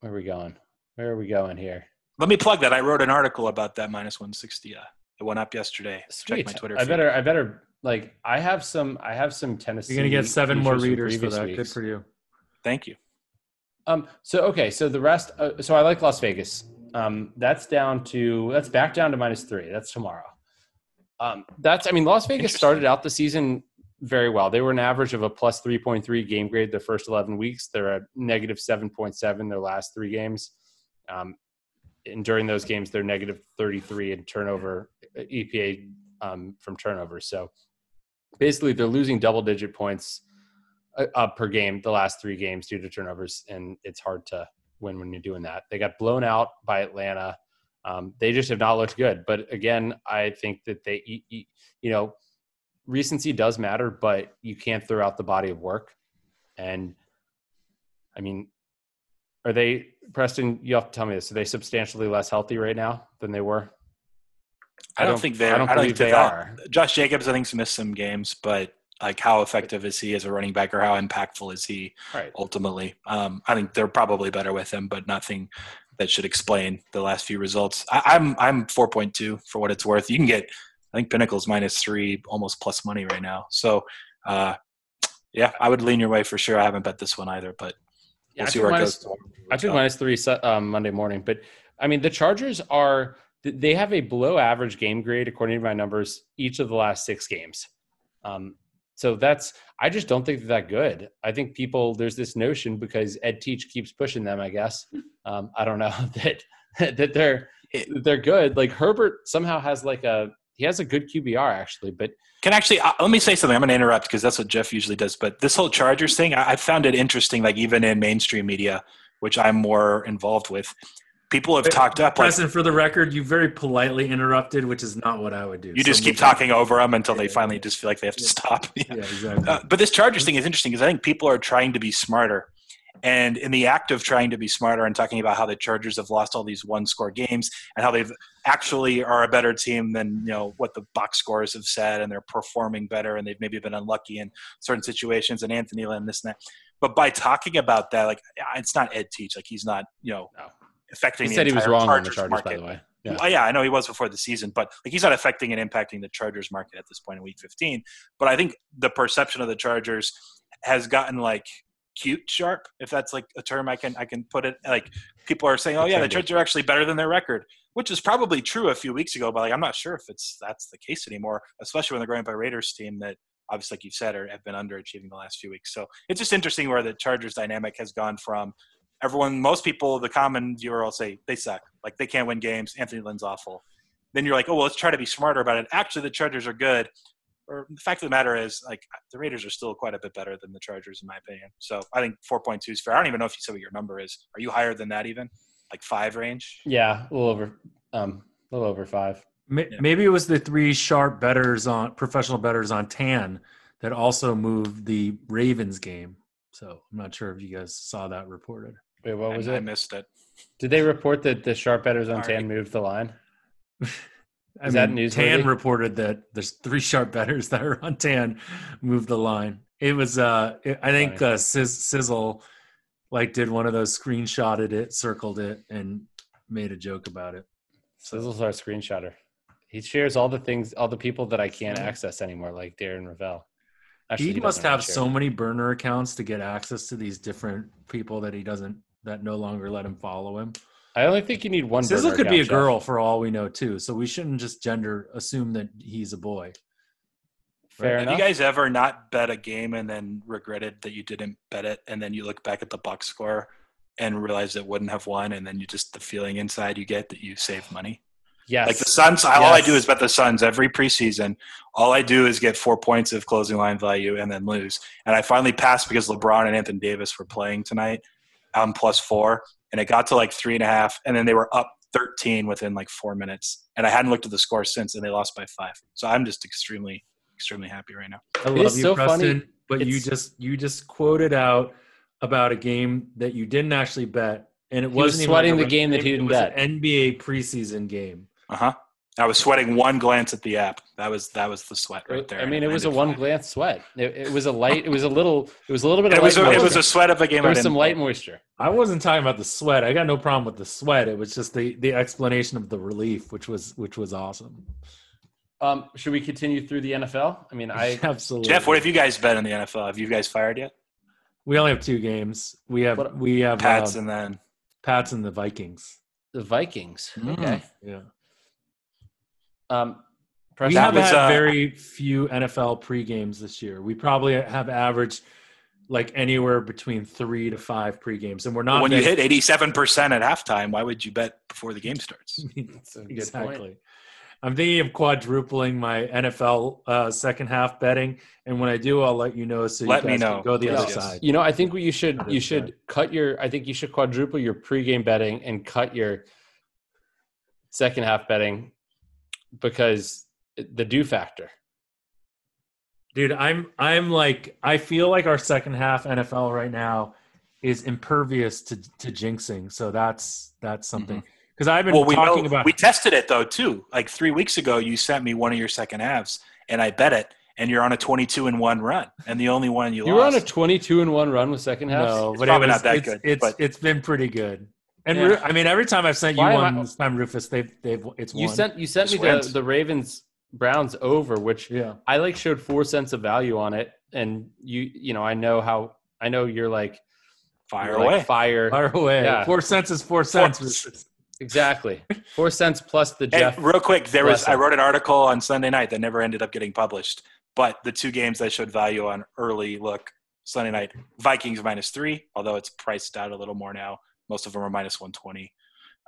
where are we going? Where are we going here? let me plug that. I wrote an article about that minus 160. Uh, it went up yesterday. Sweet. Check my Twitter. I feed. better. I better. Like I have some. I have some Tennessee. You're gonna get seven more readers for previous that. Good for you. Thank you. Um. So okay. So the rest. Uh, so I like Las Vegas. Um. That's down to. That's back down to minus three. That's tomorrow. Um. That's. I mean, Las Vegas started out the season very well. They were an average of a plus three point three game grade their first eleven weeks. They're a negative seven point seven their last three games. Um. And during those games, they're negative thirty three in turnover EPA um, from turnovers. So basically, they're losing double digit points uh, uh, per game the last three games due to turnovers, and it's hard to win when you're doing that. They got blown out by Atlanta. Um, they just have not looked good. But again, I think that they, you- know, recency does matter, but you can't throw out the body of work. And I mean, are they Preston? You have to tell me this. Are they substantially less healthy right now than they were? I don't think they're- I don't I don't think they that- are. Josh Jacobs, I think's missed some games, but like how effective is he as a running back or how impactful is he Right. ultimately? Um, I think they're probably better with him, but nothing that should explain the last few results. I, I'm I'm 4.2 for what it's worth. You can get I think Pinnacle's minus three, almost plus money right now. So uh, yeah, I would lean your way for sure. I haven't bet this one either, but Yeah, we'll I see where it goes. I took minus three um, Monday morning, but I mean the Chargers are they have a below average game grade according to my numbers each of the last six games. Um, so that's I just don't think they're that good. I think people there's this notion because Ed Teach keeps pushing them. I guess um, I don't know that that they're they're good. Like Herbert somehow has like a he has a good QBR actually, but Can actually uh, let me say something. I'm going to interrupt because that's what Jeff usually does. But this whole Chargers thing, I, I found it interesting. Like even in mainstream media, which I'm more involved with, people have talked up like Preston, for the record, you very politely interrupted, which is not what I would do. you just keep talking over them until they finally yeah. just feel like they have to Yeah. stop. Yeah. Yeah, exactly. Uh, but this Chargers thing is interesting because I think people are trying to be smarter. And in the act of trying to be smarter and talking about how the Chargers have lost all these one-score games and how they've actually are a better team than you know what the box scores have said, and they're performing better, and they've maybe been unlucky in certain situations, and Anthony Lynn this and that. But by talking about that, like it's not Ed Teach, like he's not you know No. Affecting. he the said he was entire wrong on the Chargers Chargers market. by the way. Yeah. Well, yeah, I know he was before the season, but like he's not affecting and impacting the Chargers market at this point in Week 15. But I think the perception of the Chargers has gotten like cute sharp, if that's like a term I can I can put it. Like people are saying, oh yeah, the Chargers are actually better than their record, which is probably true a few weeks ago, but like I'm not sure if it's that's the case anymore, especially when they're going by Raiders team that obviously, like you've said, are, have been underachieving the last few weeks. So it's just interesting where the Chargers dynamic has gone from everyone, most people, the common viewer will say they suck, like they can't win games. Anthony Lynn's awful. Then you're like, oh well, let's try to be smarter about it. Actually, the Chargers are good. Or the fact of the matter is, like the Raiders are still quite a bit better than the Chargers, in my opinion. So I think 4.2 is fair. I don't even know if you said what your number is. Are you higher than that even? Like five range? Yeah, a little over, um, a little over five. Maybe it was the three sharp betters on professional betters on tan that also moved the Ravens game. So I'm not sure if you guys saw that reported. Wait, what was I, I missed it. Did they report that the sharp betters on Sorry. tan moved the line? I Is that mean, newsworthy? Tan reported that there's three sharp betters that are on Tan moved the line. It was, uh, it- I think uh, Sizz- Sizzle like did one of those screenshotted it, circled it, and made a joke about it. So. Sizzle's our screenshotter. He shares all the things, all the people that I can't Yeah. access anymore, like Darren Rovell. he, doesn't must have so many burner accounts to get access to these different people that he doesn't that no longer let him follow him. I only think you need one. Sizzle could be a girl for all we know too, so we shouldn't just gender assume that he's a boy. Fair Have enough. you guys ever not bet a game and then regretted that you didn't bet it, and then you look back at the box score and realize it wouldn't have won, and then you just the feeling inside you get that you saved money? yes. Like the Suns, all I do is bet the Suns every preseason. All I do is get four points of closing line value and then lose. And I finally passed because LeBron and Anthony Davis were playing tonight. I'm plus four, and it got to like three and a half, and then they were up 13 within like four minutes. And I hadn't looked at the score since, and they lost by five. So I'm just extremely, extremely happy right now. I love is you, so Preston, funny. but you just you just quoted out about a game that you didn't actually bet, and it He was wasn't sweating even the like a game that ranked he didn't it was bet. An NBA preseason game. Uh huh. I was sweating one glance at the app. That was that was the sweat right there. I mean, it was a ended one fine. glance sweat. It, it was a light. It was a little. It was a little bit of. It was light a, it was a sweat of a game. There was some light moisture. I wasn't talking about the sweat. I got no problem with the sweat. It was just the the explanation of the relief, which was which was awesome. Um, should we continue through the NFL? I mean, I absolutely. Jeff, what have you guys bet in the NFL? Have you guys fired yet? We only have two games. We have What- we have Pats uh, and then Pats and the Vikings. the Vikings. Mm. Okay. Yeah. Um, We have was, had uh, very few NFL pre games this year. We probably have averaged like anywhere between three to five pre games, and we're not when you hit eighty-seven percent at halftime, why would you bet before the game starts? That's a good point. exactly. I'm thinking of quadrupling my NFL uh, second half betting, and when I do, I'll let you know. So Let you me guys can know. Go the Yes, other yes. side. You know, I think what you should you should cut your. I think you should quadruple your pregame betting and cut your second half betting because the do factor. Dude, I'm I'm like I feel like our second half NFL right now is impervious to to jinxing. So that's that's something mm-hmm. because I've been Well, we talking know, about we tested it though too. Like three weeks ago, you sent me one of your second halves, and I bet it, and you're on a twenty-two and one run, and the only one you, You were on a twenty-two and one run with second half. no, It's but it probably was not that it's, good, It's but- it's been pretty good. And Yeah. Ru- I mean, every time I've sent you Why am one I- this time, Rufus, they've they've it's one you won. sent you sent me Just the, the Ravens Browns over, which yeah. I like showed four cents of value on it, and you you know I know how I know you're like Fire you're like away. fire Fire away. Yeah. Four cents is four cents. Four- exactly four cents plus the Hey, Jeff. real quick, there was Bless I wrote an article on Sunday night that never ended up getting published. But the two games I showed value on early look Sunday night Vikings minus three, although it's priced out a little more now. Most of them are minus one twenty.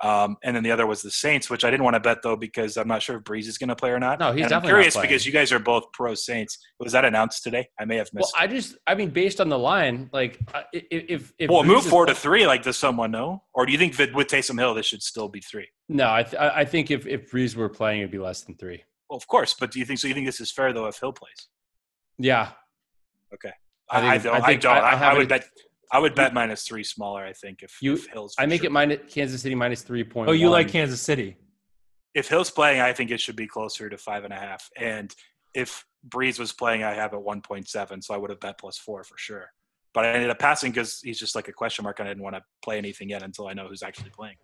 Um, and then the other was the Saints, which I didn't want to bet though because I'm not sure if Brees is going to play or not. No, he's And I'm definitely not curious playing. because you guys are both pro Saints. Was that announced today? I may have missed. Well, missed. I just I mean based on the line, like uh, if if well, move four to three. Like, does someone know, or do you think that with Taysom Hill, this should still be three? No, I th- I think if if Brees were playing, it'd be less than three. Well, of course, but do you think so? You think this is fair though if Hill plays? Yeah, I I, think- I don't. I I, think don't. I, I I would bet. I would bet minus three smaller. I think if, You- if Hill's. I make sure. it minus Kansas City minus three point. Oh, you like Kansas City? If Hill's playing, I think it should be closer to five and a half. And if Brees was playing, I have it one point seven, so I would have bet plus four for sure. But I ended up passing because he's just like a question mark, and I didn't want to play anything yet until I know who's actually playing.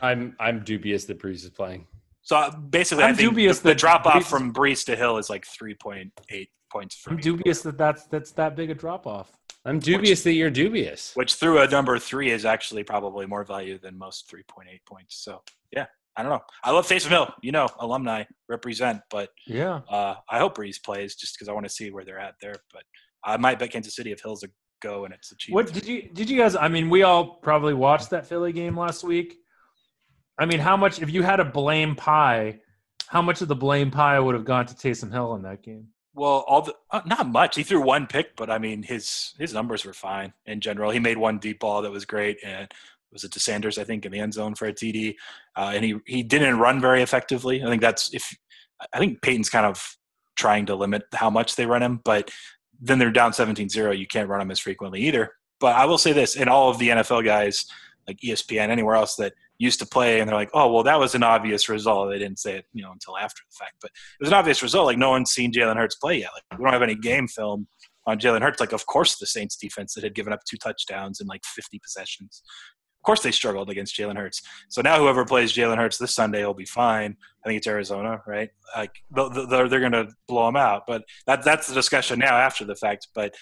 I'm I'm dubious that Brees is playing. So uh, basically, I'm I think dubious the, the drop off from Brees to Hill is like 3.8 points for I'm me. dubious that that's that's that big a drop off. I'm dubious that you're dubious. which through a number three is actually probably more value than most 3.8 points. So yeah, I don't know. I love Taysom Hill, you know, alumni represent, but Yeah. uh, I hope Brees plays just because I want to see where they're at there. But I might bet Kansas City if Hill's a go and it's a cheap. What did you did you guys? I mean, we all probably watched that Philly game last week. I mean, how much if you had a blame pie, how much of the blame pie would have gone to Taysom Hill in that game? Well, all the uh, not much. He threw one pick, but I mean his his numbers were fine in general. He made one deep ball that was great, and was it to Sanders? I think in the end zone for a TD, uh, and he he didn't run very effectively. I think that's if I think Payton's kind of trying to limit how much they run him, but then they're down 17-0. You can't run him as frequently either. But I will say this: in all of the NFL guys, like ESPN, anywhere else that used to play, and they're like, "Oh, well, that was an obvious result." They didn't say it, you know, until after the fact, but it was an obvious result. Like no one's seen Jalen Hurts play yet. Like we don't have any game film on Jalen Hurts. Like of course the Saints defense that had given up two touchdowns in like 50 possessions. Of course they struggled against Jalen Hurts. So now whoever plays Jalen Hurts this Sunday will be fine. I think it's Arizona, right? Like they're, they're, going to blow them out. But that that's the discussion now after the fact. But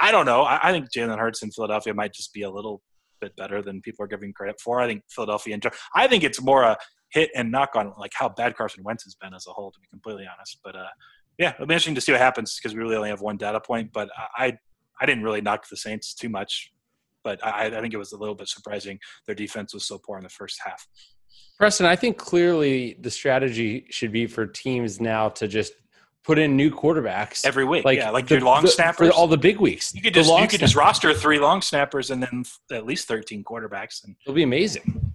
I, don't know. I think Jalen Hurts in Philadelphia might just be a little bit better than people are giving credit for. I think Philadelphia. And I think it's more a hit and knock on like how bad Carson Wentz has been as a whole, to be completely honest. But uh, yeah, it'll be interesting to see what happens because we really only have one data point. But I I didn't really knock the Saints too much, but I, I think it was a little bit surprising their defense was so poor in the first half. Preston, I think clearly the strategy should be for teams now to just put in new quarterbacks Every week, like yeah, like the- your long the- snappers. for all the big weeks. you could just you could just roster three long snappers and then at least thirteen quarterbacks, and It'll be amazing.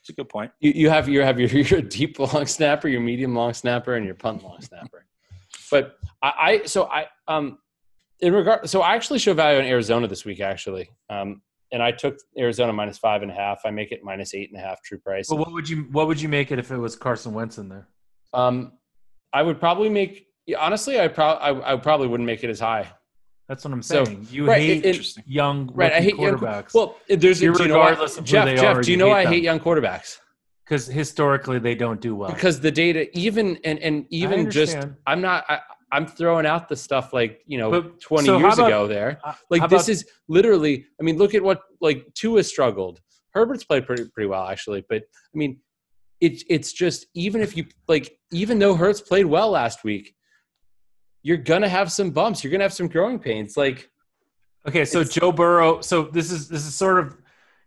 it's a good point. You, you have you have your, your deep long snapper, your medium long snapper, and your punt long snapper. But I, I so I um in regard so I actually show value in Arizona this week actually. Um and I took Arizona minus five and a half. I make it minus eight and a half true price. But what would you what would you make it if it was Carson Wentz in there? Um I would probably make yeah, honestly I probably I, I probably wouldn't make it as high. That's what I'm saying. So, you right, hate it- Interesting. young Right, I hate young quarterbacks. Well, there's a, do you know of who Jeff. Jeff, are, do you you know hate why I them. hate young quarterbacks? because historically they don't do well. because the data even and and even just i'm not I, i'm throwing out the stuff like you know But- 20 so years about- ago there like this about- is literally i mean look at what like Tua struggled herbert's played pretty pretty well actually but i mean it's it's just even if you like even though Hurts played well last week you're gonna have some bumps you're gonna have some growing pains like Okay, so Joe Burrow. So this is this is sort of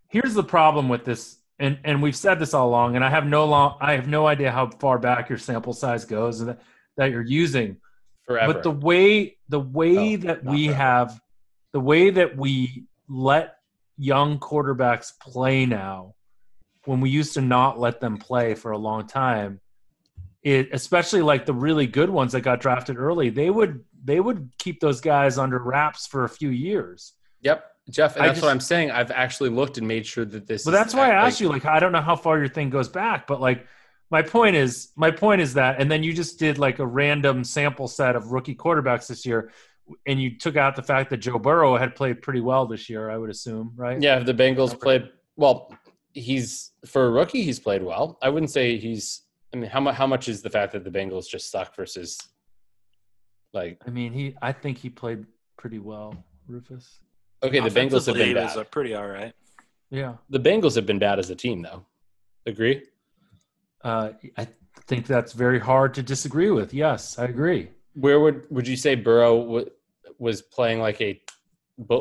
here's the problem with this, and and we've said this all along, and I have no long I have no idea how far back your sample size goes that that you're using. forever But the way the way Oh, that we forever. have the way that we let young quarterbacks play now, when we used to not let them play for a long time, it especially like the really good ones that got drafted early, they would they would keep those guys under wraps for a few years. yep jeff that's what i'm saying i've actually looked and made sure that this is that's why I like- asked you. Like, I don't know how far your thing goes back, but like, my point is, my point is that, and then you just did like a random sample set of rookie quarterbacks this year, and you took out the fact that Joe Burrow had played pretty well this year. I would assume, right? Yeah, if the Bengals played well, he's for a rookie, he's played well. I wouldn't say he's. I mean, how much? How much is the fact that the Bengals just suck versus, like, I mean, he. I think he played pretty well, Rufus. okay, the Bengals have been bad. uh, pretty all right. Yeah, The Bengals have been bad as a team, though. Agree? uh, I think that's very hard to disagree with. Yes, I agree. Where would would you say Burrow w- was playing like a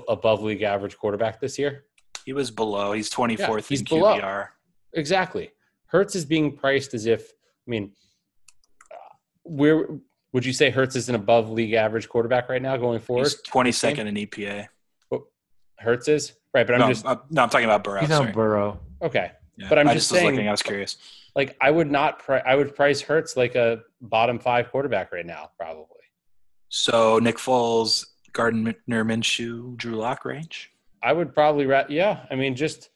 above league average quarterback this year? He was below. He's 24th he's in below. QBR. Exactly. Hurts is being priced as if. I mean, uh, where would you say Hurts is an above league average quarterback right now going forward? He's 22nd in EPA. Hurts is right, but I'm no, just uh, no, I'm talking about Burrow. He's sorry. on Burrow. okay. Yeah. but I'm I just was saying- looking. I was curious. Like I would not. Pri- I would price Hurts like a bottom five quarterback right now, probably. So Nick Foles, Gardner Minshew, Drew Lock range. I would probably. Ra- yeah, I mean, just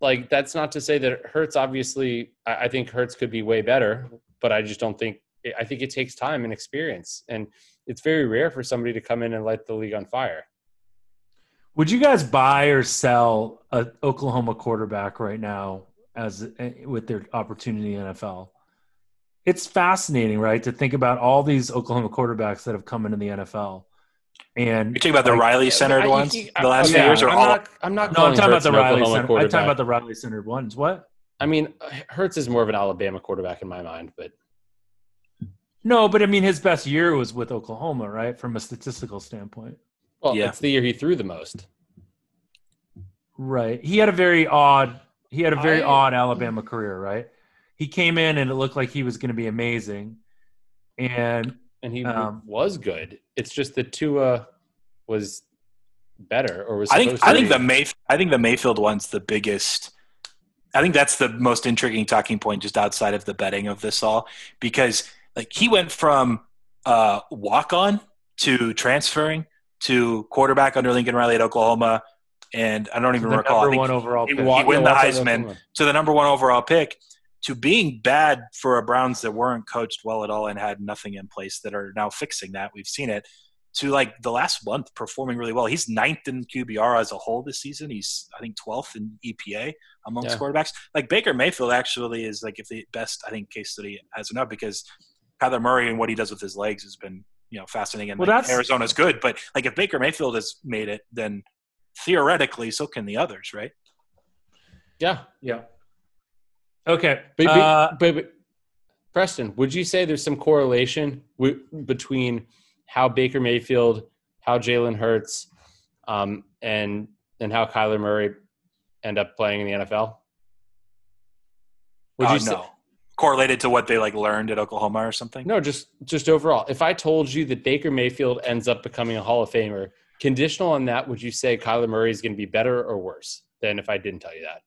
like that's not to say that Hurts. Obviously, I, I think Hurts could be way better, but I just don't think. I think it takes time and experience, and it's very rare for somebody to come in and light the league on fire. Would you guys buy or sell a Oklahoma quarterback right now as uh, with their opportunity in NFL. It's fascinating, right, to think about all these Oklahoma quarterbacks that have come into the NFL. And You're talking about the like, Riley centered ones you- the last oh, yeah, few years, or I'm all? not, I'm not. No, I'm calling talking about the Riley Oklahoma center. I'm talking about the Riley centered ones. What? I mean, Hurts is more of an Alabama quarterback in my mind, but No, but I mean, his best year was with Oklahoma, right? From a statistical standpoint, well, Yeah. it's the year he threw the most. right? He had a very odd, he had a very I- odd Alabama career, right? He came in and it looked like he was going to be amazing, and and he Um, was good. It's just that Tua was better, or was I think I think be. the May I think the Mayfield one's the biggest. I think that's the most intriguing talking point, just outside of the betting of this all, because like he went from uh, walk on to transferring to quarterback under Lincoln Riley at Oklahoma, and I don't even the recall. Number one overall he pick. wa- win the Heisman. To the number one overall pick to being bad for a Browns that weren't coached well at all and had nothing in place that are now fixing that. We've seen it to like the last month performing really well. He's ninth in QBR as a whole this season. He's I think twelfth in EPA amongst Yeah. quarterbacks. Like Baker Mayfield actually is like if the best I think case study has enough because Kyler Murray and what he does with his legs has been you know fascinating and Well, like, Arizona's good, but like if Baker Mayfield has made it, then theoretically so can the others, right? Yeah, Yeah. Okay. but, but, uh, but, but Preston, would you say there's some correlation w- between how Baker Mayfield, how Jalen Hurts, um, and and how Kyler Murray end up playing in the NFL? Would Uh, you say, no. Correlated to what they like learned at Oklahoma or something? No, just just overall. If I told you that Baker Mayfield ends up becoming a Hall of Famer, conditional on that, would you say Kyler Murray is going to be better or worse than if I didn't tell you that?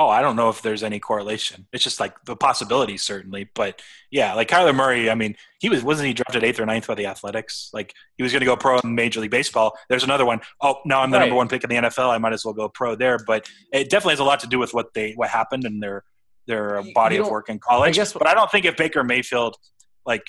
Oh, I don't know if there's any correlation. It's just like the possibility, certainly. But yeah, like Kyler Murray, I mean, he was wasn't he drafted eighth or ninth by the Athletics? Like he was going to go pro in Major League Baseball. There's another one. Oh, now I'm the Right. number one pick in the NFL. I might as well go pro there. But it definitely has a lot to do with what they what happened in their their uh, body of work in college. I guess- but I don't think if Baker Mayfield, like,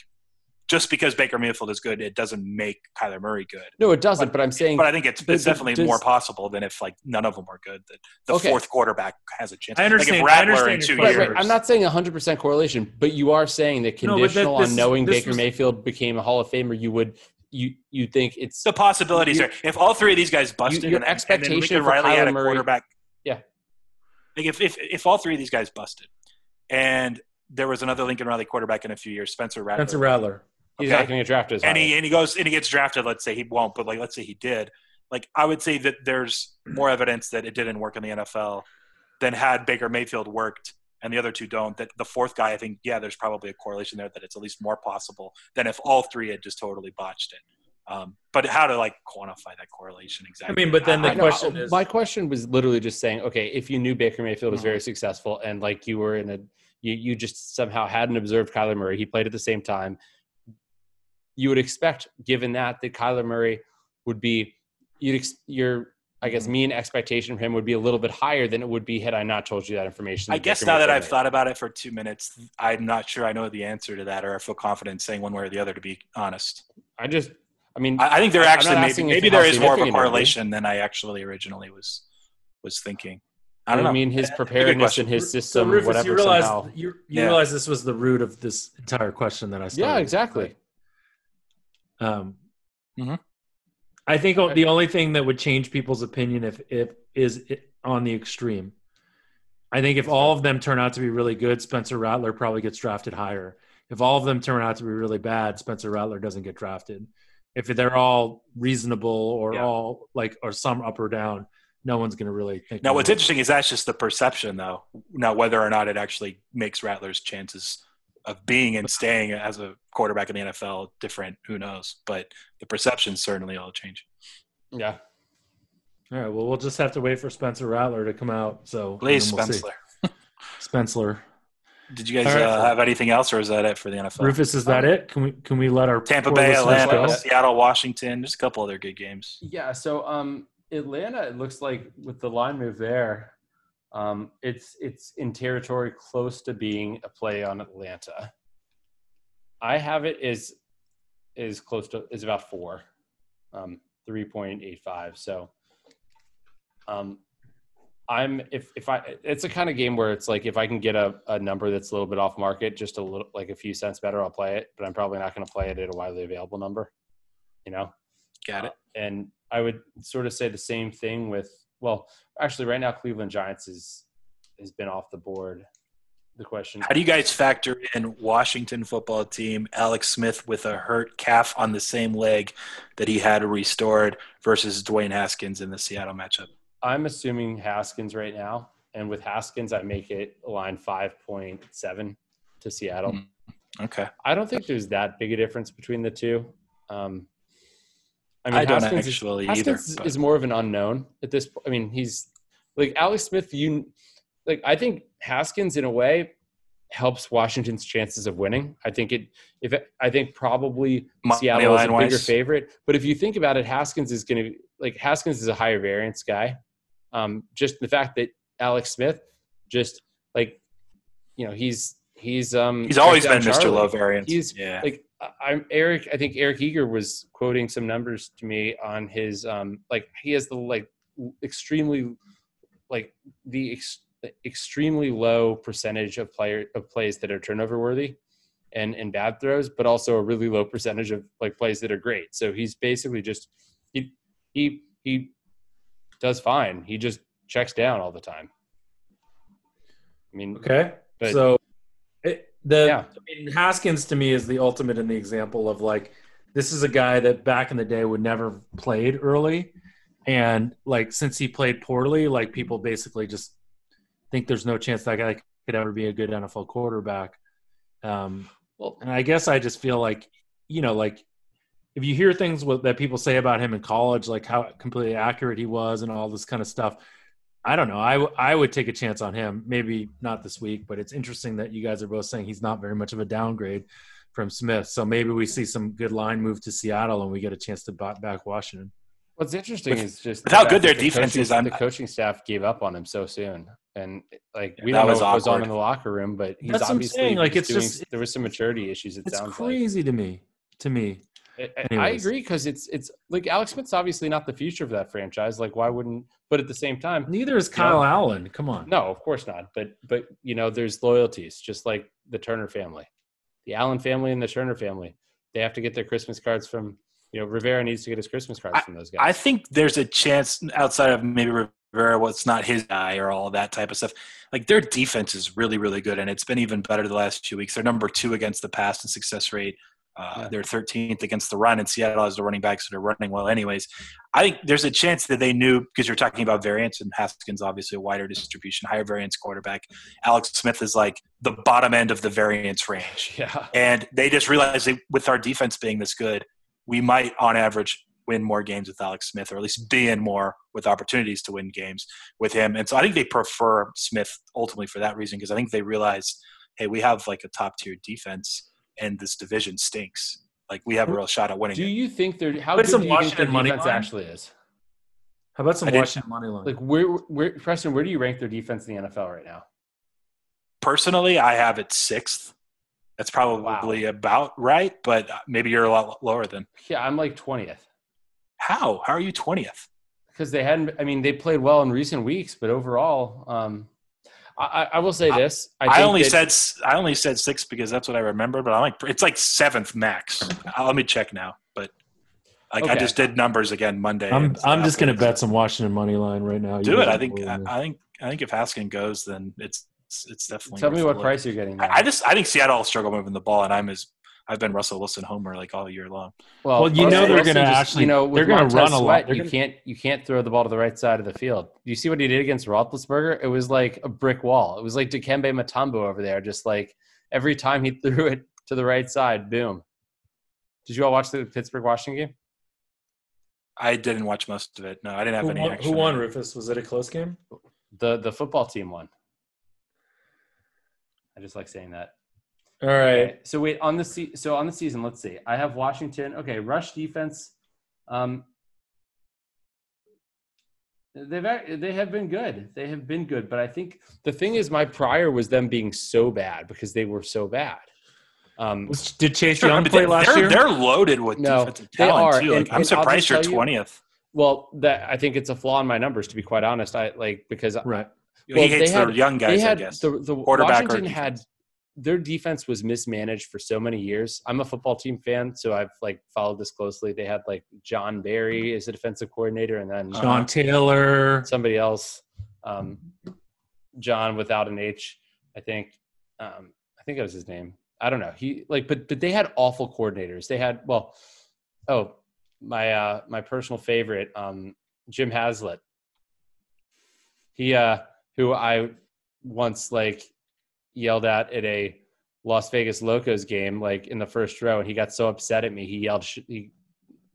just because Baker Mayfield is good, it doesn't make Kyler Murray good. No, it doesn't. But, I'm saying, But I think it's, it's definitely does- more possible than if like none of them are good. That the Okay. fourth quarterback has a chance. I understand- Like if I Rattler in understand two your right, years. right. I'm not saying 100 percent correlation, but you are saying that No, that- conditional this- on knowing Baker was- Mayfield became a Hall of Famer, you would you you think it's the possibilities You- there. If all three of these guys busted, your and, then- and then expectation Lincoln had Kyler a Murray- quarterback. Yeah. Like if, if if all three of these guys busted, and there was another Lincoln Riley quarterback in a few years, Spencer Rattler, Spencer Rattler. He's okay. not going to get drafted as and high. he and he goes and he gets drafted. Let's say he won't, but like let's say he did. Like I would say that there's more evidence that it didn't work in the NFL than had Baker Mayfield worked, and the other two don't. That the fourth guy, I think, yeah, there's probably a correlation there that it's at least more possible than if all three had just totally botched it. Um, but how to like quantify that correlation exactly? I mean, but then the I know. question is, my question was literally just saying, okay, if you knew Baker Mayfield was Mhm. very successful and like you were in a, you, you just somehow hadn't observed Kyler Murray, he played at the same time. You would expect, given that, that Kyler Murray would be, you'd ex, your, I guess, Mm-hmm. mean expectation for him would be a little bit higher than it would be had I not told you that information. I guess now that I've made. thought about it for two minutes, I'm not sure I know the answer to that, or I feel confident saying one way or the other. To be honest, I just, I mean, I, I think there actually maybe, asking maybe there is more of a significant it would be. correlation than I actually originally was was thinking. I don't know. mean, his That's a good preparedness and his so system, Rufus, whatever. you realize somehow. you, you Yeah. realize this was the root of this entire question that I started. Yeah, exactly. Right? Um, Mhm. I think the only thing that would change people's opinion if if is it on the extreme. I think if all of them turn out to be really good, Spencer Rattler probably gets drafted higher. If all of them turn out to be really bad, Spencer Rattler doesn't get drafted. If they're all reasonable or Yeah. all like or some up or down, no one's going to really think. Now, what's it. interesting is that's just the perception, though. Now, whether or not it actually makes Rattler's chances of being and staying as a quarterback in the NFL different, who knows? But the perception certainly will change. Yeah. All right. Well, we'll just have to wait for Spencer Rattler to come out. So Please, then we'll. Spencer. Spencer. Did you guys All right. uh, have anything else, or is that it for the NFL? Rufus, is that it? Can we can we let our Tampa Bay, Atlanta, go? Seattle, Washington. Just a couple other good games. Yeah, so um Atlanta it looks like with the line move there, um it's it's in territory close to being a play on Atlanta. I have it is is close to is about 4. Um 3.85. So um I'm if if I it's a kind of game where it's like if I can get a, a number that's a little bit off market, just a little like a few cents better, I'll play it. But I'm probably not going to play it at a widely available number. You know, Got it. Uh, and I would sort of say the same thing with well, actually, right now Cleveland Giants is has been off the board. The question: How do you guys factor in Washington football team, Alex Smith with a hurt calf on the same leg that he had restored versus Dwayne Haskins in the Seattle matchup? I'm assuming Haskins right now, and with Haskins, I make it a line five point seven to Seattle. Mm. Okay. I don't think there's that big a difference between the two. Um, I I don't Haskins actually is, either, Haskins but- is more of an unknown at this. po- I mean, he's like Alex Smith. You like? I think Haskins, in a way, helps Washington's chances of winning. I think it. If it, I think probably Money Seattle is a bigger wise. favorite, but if you think about it, Haskins is going to like Haskins is a higher variance guy. Um, just the fact that Alex Smith, just like you know, he's he's um He's always been down Mr. Charlie. Low variance. He's yeah. like I'm Eric. I think Eric Eager was quoting some numbers to me on his um like he has the like extremely like the ex, extremely low percentage of player of plays that are turnover worthy and and bad throws, but also a really low percentage of like plays that are great. So he's basically just he he he does fine. He just checks down all the time. I mean, Okay. But- so the Yeah. I mean, Haskins to me is the ultimate in the example of like this is a guy that back in the day would never played early, and like since he played poorly, like people basically just think there's no chance that guy could ever be a good NFL quarterback. Um, well, and I guess I just feel like you know like if you hear things that people say about him in college, like how completely accurate he was and all this kind of stuff. I don't know. I, w- I would take a chance on him. Maybe not this week, but it's interesting that you guys are both saying he's not very much of a downgrade from Smith. So maybe we see some good line move to Seattle and we get a chance to buy back Washington. What's interesting With- is just how good their the defense coaching- is, I'm- The coaching staff gave up on him so soon, and like we Yeah, don't know was what goes on in the locker room, but he's That's what I'm obviously like, was it's doing- just- there was some maturity issues. It It's sounds crazy to me. To me, like I- I, I Anyways. agree because it's it's like Alex Smith's obviously not the future of that franchise. Like, why wouldn't? But at the same time, neither is Kyle Allen. Come on. no, of course not. But but you know, there's loyalties, just like the Turner family, the Allen family, and the Turner family. They have to get their Christmas cards from. You know, Rivera needs to get his Christmas cards from those guys. I think there's a chance outside of maybe Rivera, what's not his guy or all that type of stuff. Like their defense is really, really good, and it's been even better the last few weeks. They're number two against the pass and success rate. Uh, They're 13th against the run, and Seattle has the running backs that are running well, anyways. I think there's a chance that they knew because you're talking about variance, and Haskins obviously a wider distribution, higher variance quarterback. Alex Smith is like the bottom end of the variance range. yeah. And they just realized that with our defense being this good, we might, on average, win more games with Alex Smith, or at least be in more with opportunities to win games with him. And so I think they prefer Smith ultimately for that reason, because I think they realize, hey, we have like a top tier defense, and this division stinks. Like we have a real shot at winning. Do it. you think they're how good some do you think Washington their money defense line. actually is? How about some I Washington money line? Like where where Preston, where do you rank their defense in the NFL right now? Personally, I have it sixth. That's probably about right, but maybe you're a lot lower than. Yeah, I'm like twentieth How? How are you twentieth? because they hadn't. I mean, they played well in recent weeks, but overall, um, I, I, I will say this: I, I, think only that- said s- I only said six because that's what I remember. But I'm like, it's like seventh max. Uh, Let me check now. But like I just did numbers again Monday. I'm I'm just gonna afterwards. bet some Washington money line right now. You Do it. I think. I. I think. I think if Haskin goes, then it's it's, it's definitely. Tell me what look. price you're getting. I, I just I think Seattle will struggle moving the ball, and I'm as I've been Russell Wilson homer like all year long. well, Well, you Russell know they're gonna actually- you know, they're gonna run a lot. They're You gonna- can't you can't throw the ball to the right side of the field. Do you see what he did against Roethlisberger? It was like a brick wall. It was like Dikembe Mutombo over there, just like every time he threw it to the right side, boom. Did you all watch the Pittsburgh Washington game? I didn't watch most of it. No, I didn't have Who any. won, action who won. Rufus? Was it a close game? The the football team won. I just like saying that. All right. Okay, so wait on the se- so on the season, let's see. I have Washington. Okay, rush defense. Um, they've they have been good. They have been good, but I think the thing is, my prior was them being so bad because they were so bad. Um, Was- Did Chase Sure, Young but play they, last they're, year? they're loaded with No, defensive they talent are, too. Like, and- I'm and surprised you're tell you- twentieth. well, that I think it's a flaw in my numbers to be quite honest. I like because Right. Well, he hates they had- the young they guys, had I guess. the, the Quarterback or Washington had defense. Their defense was mismanaged for so many years. I'm a football team fan, so I've like followed this closely. They had like John Barry as a defensive coordinator, and then Uh-huh. Taylor. somebody else, um, John without an H, I think. Um, I think that was his name. I don't know. He like, but but they had awful coordinators. They had well, oh my uh, my personal favorite, um, Jim Haslett. He uh, who I once like yelled at at a Las Vegas Locos game, like in the first row, and he got so upset at me, he yelled, sh- he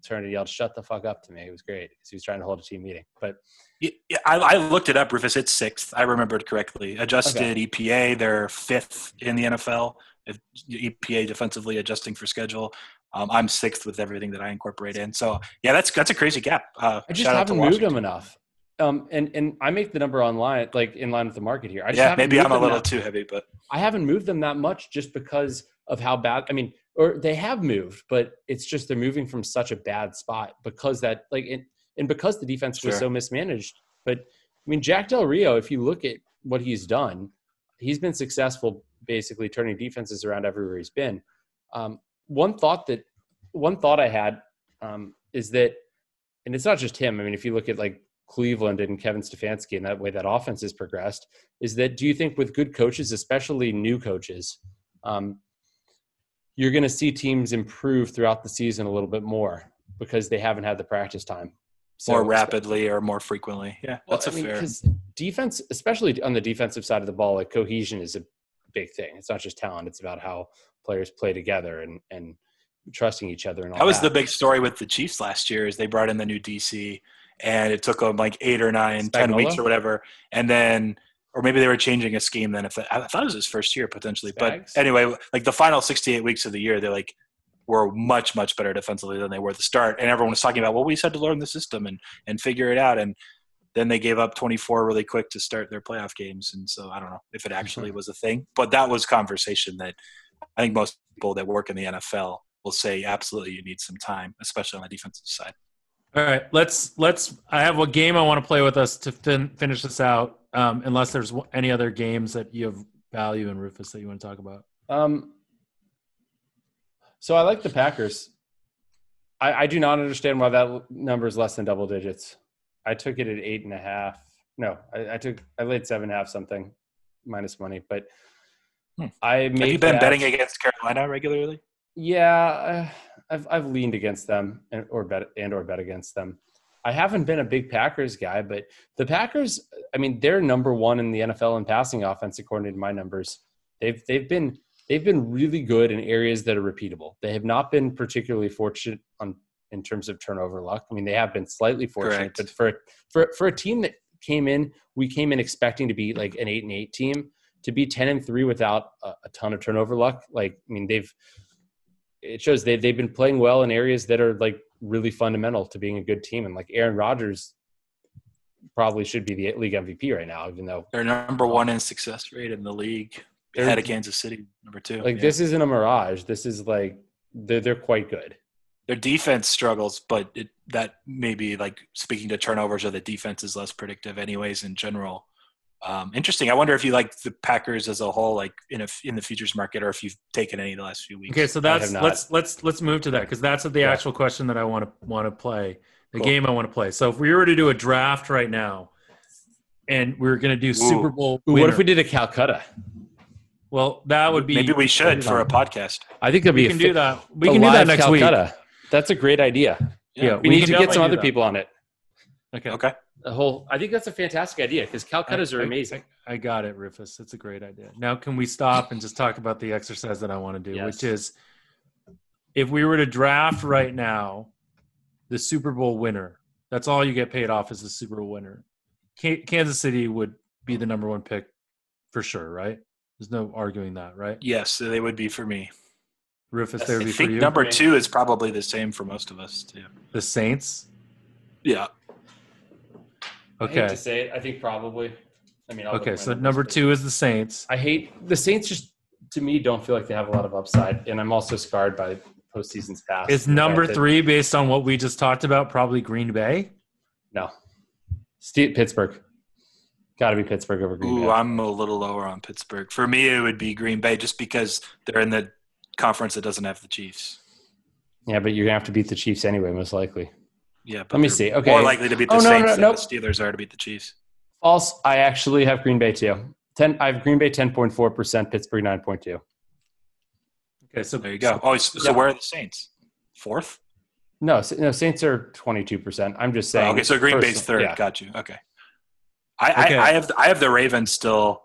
turned and yelled, "Shut the fuck up!" to me. It was great because he was trying to hold a team meeting. But Yeah, I, I looked it up, Rufus. It's sixth. I remembered correctly. Adjusted EPA, they're fifth in the NFL. If EPA defensively adjusting for schedule. Um, I'm sixth with everything that I incorporate in. So yeah, that's that's a crazy gap. Uh, I just shout out to haven't moved them enough. Um, and and I make the number online, like in line with the market here. I just Yeah, maybe I'm a little too heavy, but I haven't moved them that much just because of how bad. I mean, or they have moved, but it's just they're moving from such a bad spot because that like and, and because the defense was so mismanaged. But I mean, Jack Del Rio, if you look at what he's done, he's been successful basically turning defenses around everywhere he's been. Um, one thought that one thought I had um, is that, and it's not just him. I mean, if you look at like Cleveland and Kevin Stefanski and that way that offense has progressed, is that do you think with good coaches, especially new coaches, um, you're going to see teams improve throughout the season a little bit more because they haven't had the practice time more rapidly or more frequently. Yeah, well, that's I a mean, fair. defense, especially on the defensive side of the ball, like cohesion is a big thing. It's not just talent; it's about how players play together and and trusting each other. And all That was that. the big story with the Chiefs last year is they brought in the new DC and it took them like eight or nine, ten weeks or whatever. And then, or maybe they were changing a scheme then. If I thought it was his first year potentially, Spags? but anyway, like the final 68 weeks of the year, they like were much, much better defensively than they were at the start. And everyone was talking about, well, we just had to learn the system and, and figure it out. And then they gave up 24 really quick to start their playoff games. And so I don't know if it actually was a thing, but that was conversation that I think most people that work in the NFL will say absolutely you need some time, especially on the defensive side. All right, let's let's. I have a game I want to play with us to fin- finish this out. Um, unless there's w- any other games that you have value in Rufus that you want to talk about. Um, so I like the Packers. I, I do not understand why that l- number is less than double digits. I took it at eight and a half. No, I, I took I laid seven and a half something minus money, but Hmm. I made Have you been that- betting against Carolina regularly? Yeah, uh, I've I've leaned against them and or bet and or bet against them. I haven't been a big Packers guy, but the Packers, I mean, they're number one in the NFL in passing offense according to my numbers. They've they've been they've been really good in areas that are repeatable. They have not been particularly fortunate on in terms of turnover luck. I mean, they have been slightly fortunate, Correct. but for for for a team that came in, we came in expecting to be like an eight and eight team to be ten and three without a, a ton of turnover luck. Like, I mean, they've it shows they they've been playing well in areas that are like really fundamental to being a good team. And like Aaron Rodgers probably should be the league MVP right now, even though They're number one in success rate in the league, ahead of Kansas City, number two. like Yeah. this isn't a mirage. This is like they're they're quite good. Their defense struggles, but it, that may be like speaking to turnovers or the defense is less predictive, anyways. In general, um, interesting. I wonder if you like the Packers as a whole, like in a, in the futures market, or if you've taken any the last few weeks. Okay, so that's let's let's let's move to that because that's the Yeah. actual question that I want to want to play. The Cool. game I want to play. So if we were to do a draft right now, and we are going to do Super Bowl, Ooh, what if we did a Calcutta? Well, that would be maybe we should for a podcast. I think that'd we be can a do that. We can do that live next week. That's a great idea. Yeah, We, we need to get some other that. people on it. Okay. Okay. The whole I think that's a fantastic idea because Calcuttas are I- amazing. I got it, Rufus. It's a great idea. Now, can we stop and just talk about the exercise that I want to do, Yes. which is if we were to draft right now the Super Bowl winner, that's all you get paid off as the Super Bowl winner. Ka- Kansas City would be the number one pick for sure, right? There's no arguing that, right? Yes, they would be for me. Rufus, I there would be for think you. number two is probably the same for most of us too. the Saints. Yeah. I hate Okay. to say it. I think probably. I mean, I'll Okay. So numbers, number two is the Saints. I hate the Saints. Just to me, don't feel like they have a lot of upside, and I'm also scarred by postseasons past. Is The fact number that- three based on what we just talked about? Probably Green Bay. No. Steve, Pittsburgh. Got to be Pittsburgh over Green Ooh, Bay. I'm a little lower on Pittsburgh. For me, it would be Green Bay just because they're in the conference that doesn't have the Chiefs. yeah, but you're gonna have to beat the Chiefs anyway, most likely. Yeah, but Let me see. Okay. more likely to beat the Oh, no, Saints no, than nope. the Steelers are to beat the Chiefs. False. I actually have Green Bay too. Ten. I have Green Bay ten point four percent. Pittsburgh nine point two. Okay, so There you go. Oh, so Yeah. where are the Saints? Fourth? No, no. Saints are twenty two percent. I'm just Oh, saying. okay, so Green Bay's third. Yeah. Got you. Okay. I, Okay. I, I have I have the Ravens still.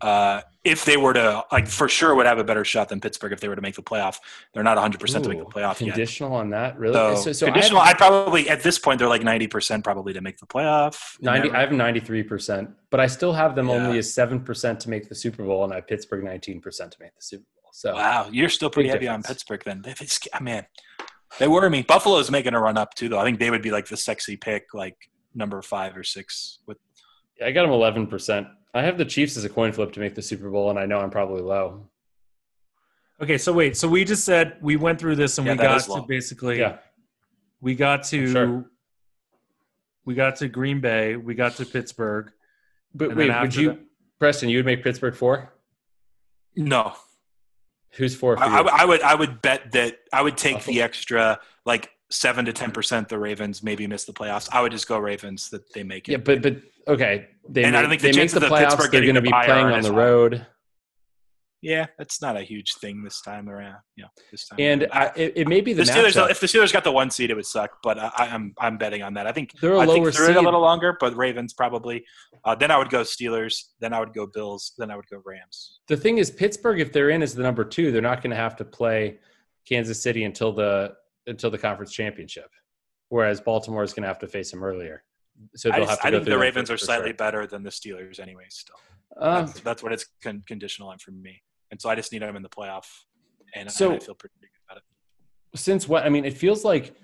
Uh, if they were to like for sure would have a better shot than Pittsburgh if they were to make the playoff. They're not 100 percent to make the playoff yet. Conditional on that, really? So, So, so I conditional. I'd probably at this point they're like 90 percent probably to make the playoff. 90 never- i have 93% but i still have them Yeah. only as 7% to make the super bowl and i have pittsburgh 19% to make the super bowl so Wow, you're still pretty heavy on. Pittsburgh then. They, they, sc- man, they worry me. Buffalo's making a run up too, though. I think they would be like the sexy pick, like number five or six. With i got them 11% i have the chiefs as a coin flip to make the super bowl and i know i'm probably low okay, so wait, so we just said we went through this and Yeah, we got to basically yeah we got to Sure. we got to Green Bay, we got to Pittsburgh. but wait would you that- preston you would make pittsburgh four no, who's four for I, you? I, I would I would bet that I would take Buffalo. the extra like seven to ten percent. The Ravens maybe miss the playoffs. I would just go Ravens that they make it. yeah but but okay they And I make, don't think the they make the playoffs they're going to be playing on the high. road Yeah, that's not a huge thing this time around. Yeah, this time. and. I, it, it may be the the, Steelers, matchup. if the Steelers got the one seed, it would suck. But I, I'm I'm betting on that. I think They're a I lower think through it a little longer, but Ravens probably. Uh, then I would go Steelers. Then I would go Bills. Then I would go Rams. the thing is pittsburgh if they're in as the number two they're not going to have to play kansas city until the until the conference championship whereas baltimore is going to have to face them earlier so I, they'll just, have to I think the Ravens are slightly sure. better than the Steelers anyway. Still, Um, that's, that's what it's con- conditional on for me. And so I just need them in the playoff, and, So- and I feel pretty good about it. since what i mean it feels like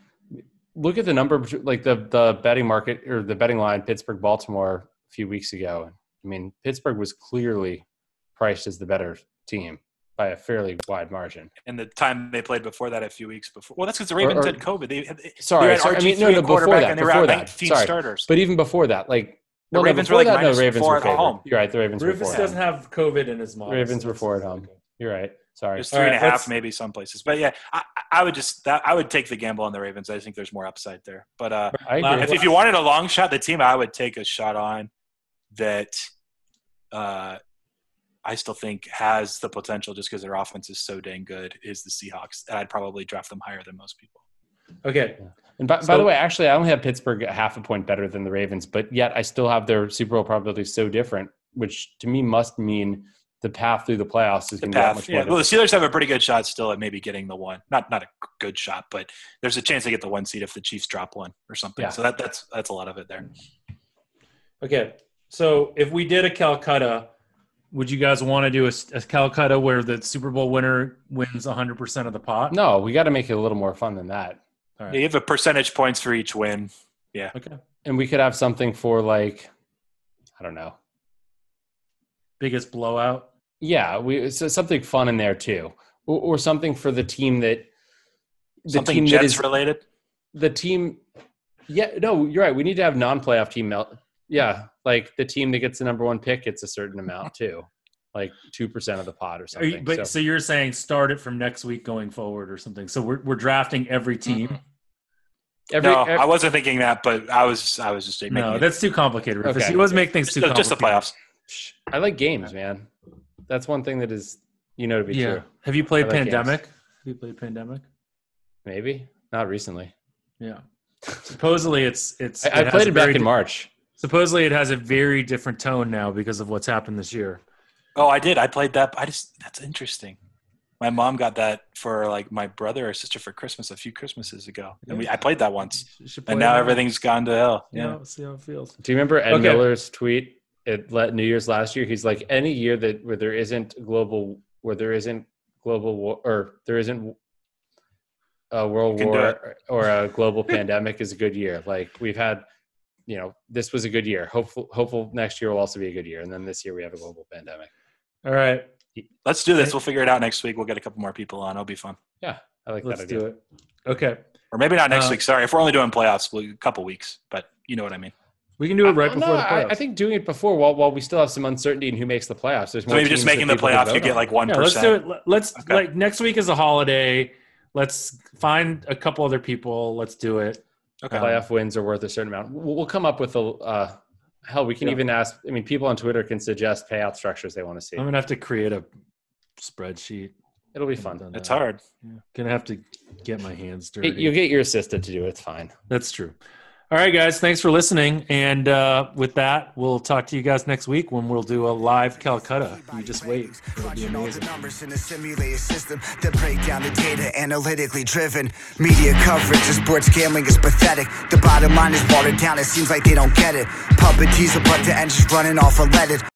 look at the number like the the betting market or the betting line pittsburgh baltimore a few weeks ago i mean pittsburgh was clearly priced as the better team by a fairly wide margin And the time they played before that, a few weeks before. Well, that's because the Ravens or- had COVID. They, they, Sorry, they had sorry, I mean, no, RG3 no, before that, and they were before out that, 19 sorry. starters. but even before that like The well, no, Ravens were before like that, no, minus Ravens four were at home. You're right. The Ravens were Rufus four. doesn't have COVID in his mind. Ravens so were four at home. okay. You're right. Sorry. There's All three and a half, let's- maybe some places. But yeah, I, I would just that I would take the gamble on the Ravens. I think there's more upside there. But uh, I agree. if, if you wanted a long shot, the team I would take a shot on that uh, I still think has the potential just because their offense is so dang good is the Seahawks. And I'd probably draft them higher than most people. Okay. And by, by the way, actually, I only have Pittsburgh a half a point better than the Ravens, but yet I still have their Super Bowl probability so different, which to me must mean the path through the playoffs is The going to be that path, much yeah. more. Well, the difficult. Steelers have a pretty good shot still at maybe getting the one. Not not a good shot, but there's a chance they get the one seed if the Chiefs drop one or something. Yeah. So that that's that's a lot of it there. Okay. So if we did a Calcutta, would you guys want to do a, a Calcutta where the Super Bowl winner wins 100% of the pot? No, we got to make it a little more fun than that. All Yeah, you have a percentage points for each win. Yeah. Okay. And we could have something for like, I don't know. Biggest blowout. Yeah, we so something fun in there too, or, or something for the team that the Something team that Jets is related. the team. Yeah, no, you're right. We need to have non-playoff team. Mel- Yeah, like the team that gets the number one pick gets a certain amount too, like two percent of the pot or something. you, but so. so, you're saying start it from next week going forward or something. So we're, we're drafting every team. Mhm. every, no, ev- I wasn't thinking that, but I was I was just making No, it- that's too complicated. Rufus. Okay. You always make things too just, just the playoffs. I like games, man. That's one thing that is you know to be Yeah. true. Have you played I like games. Pandemic? Have you played Pandemic? Maybe not recently. Yeah. Supposedly it's it's. I, I played it back very in di- March. Supposedly it has a very different tone now because of what's happened this year. Oh, I did. I played that. I just that's interesting. My mom got that for like my brother or sister for Christmas a few Christmases ago, and we I played that once, play and now it everything's gone to hell. You Yeah. know, see how it feels. Do you remember Ed Okay. Miller's tweet at let New Year's last year? He's like, any year that where there isn't global, where there isn't global war, or there isn't a world You can do war or a global pandemic is a good year. Like we've had, you know, this was a good year. Hopeful, hopeful next year will also be a good year, and then this year we have a global pandemic. All right, Let's do this. We'll figure it out next week. We'll get a couple more people on. It'll be fun. Yeah, I like let's that idea. do it. Okay. Or maybe not next Uh, week. Sorry, if we're only doing playoffs, we'll, a couple weeks. But you know what I mean. We can do it right Uh, before no, the I, playoffs. I think doing it before, while while we still have some uncertainty in who makes the playoffs. There's So more maybe just making the playoffs, you get like one yeah, let's do it. Let- Let's Okay. like next week is a holiday. Let's find a couple other people. Let's do it. Okay. playoff wins are worth a certain amount. We'll, we'll come up with a uh, hell. We can Yeah. even ask. I mean, people on Twitter can suggest payout structures they want to see. I'm gonna have to create a spreadsheet. It'll be fun. It's that. hard. Gonna have to get my hands dirty. You'll get your assistant to do it. It's fine. That's true. All right, guys. Thanks for listening. And uh, with that, we'll talk to you guys next week when we'll do a live Calcutta. You just wait. It'll be amazing. numbers in a simulated system that break down the data analytically driven. Media coverage of sports gambling is pathetic. The bottom line is watered down. It seems like they don't get it. Running off.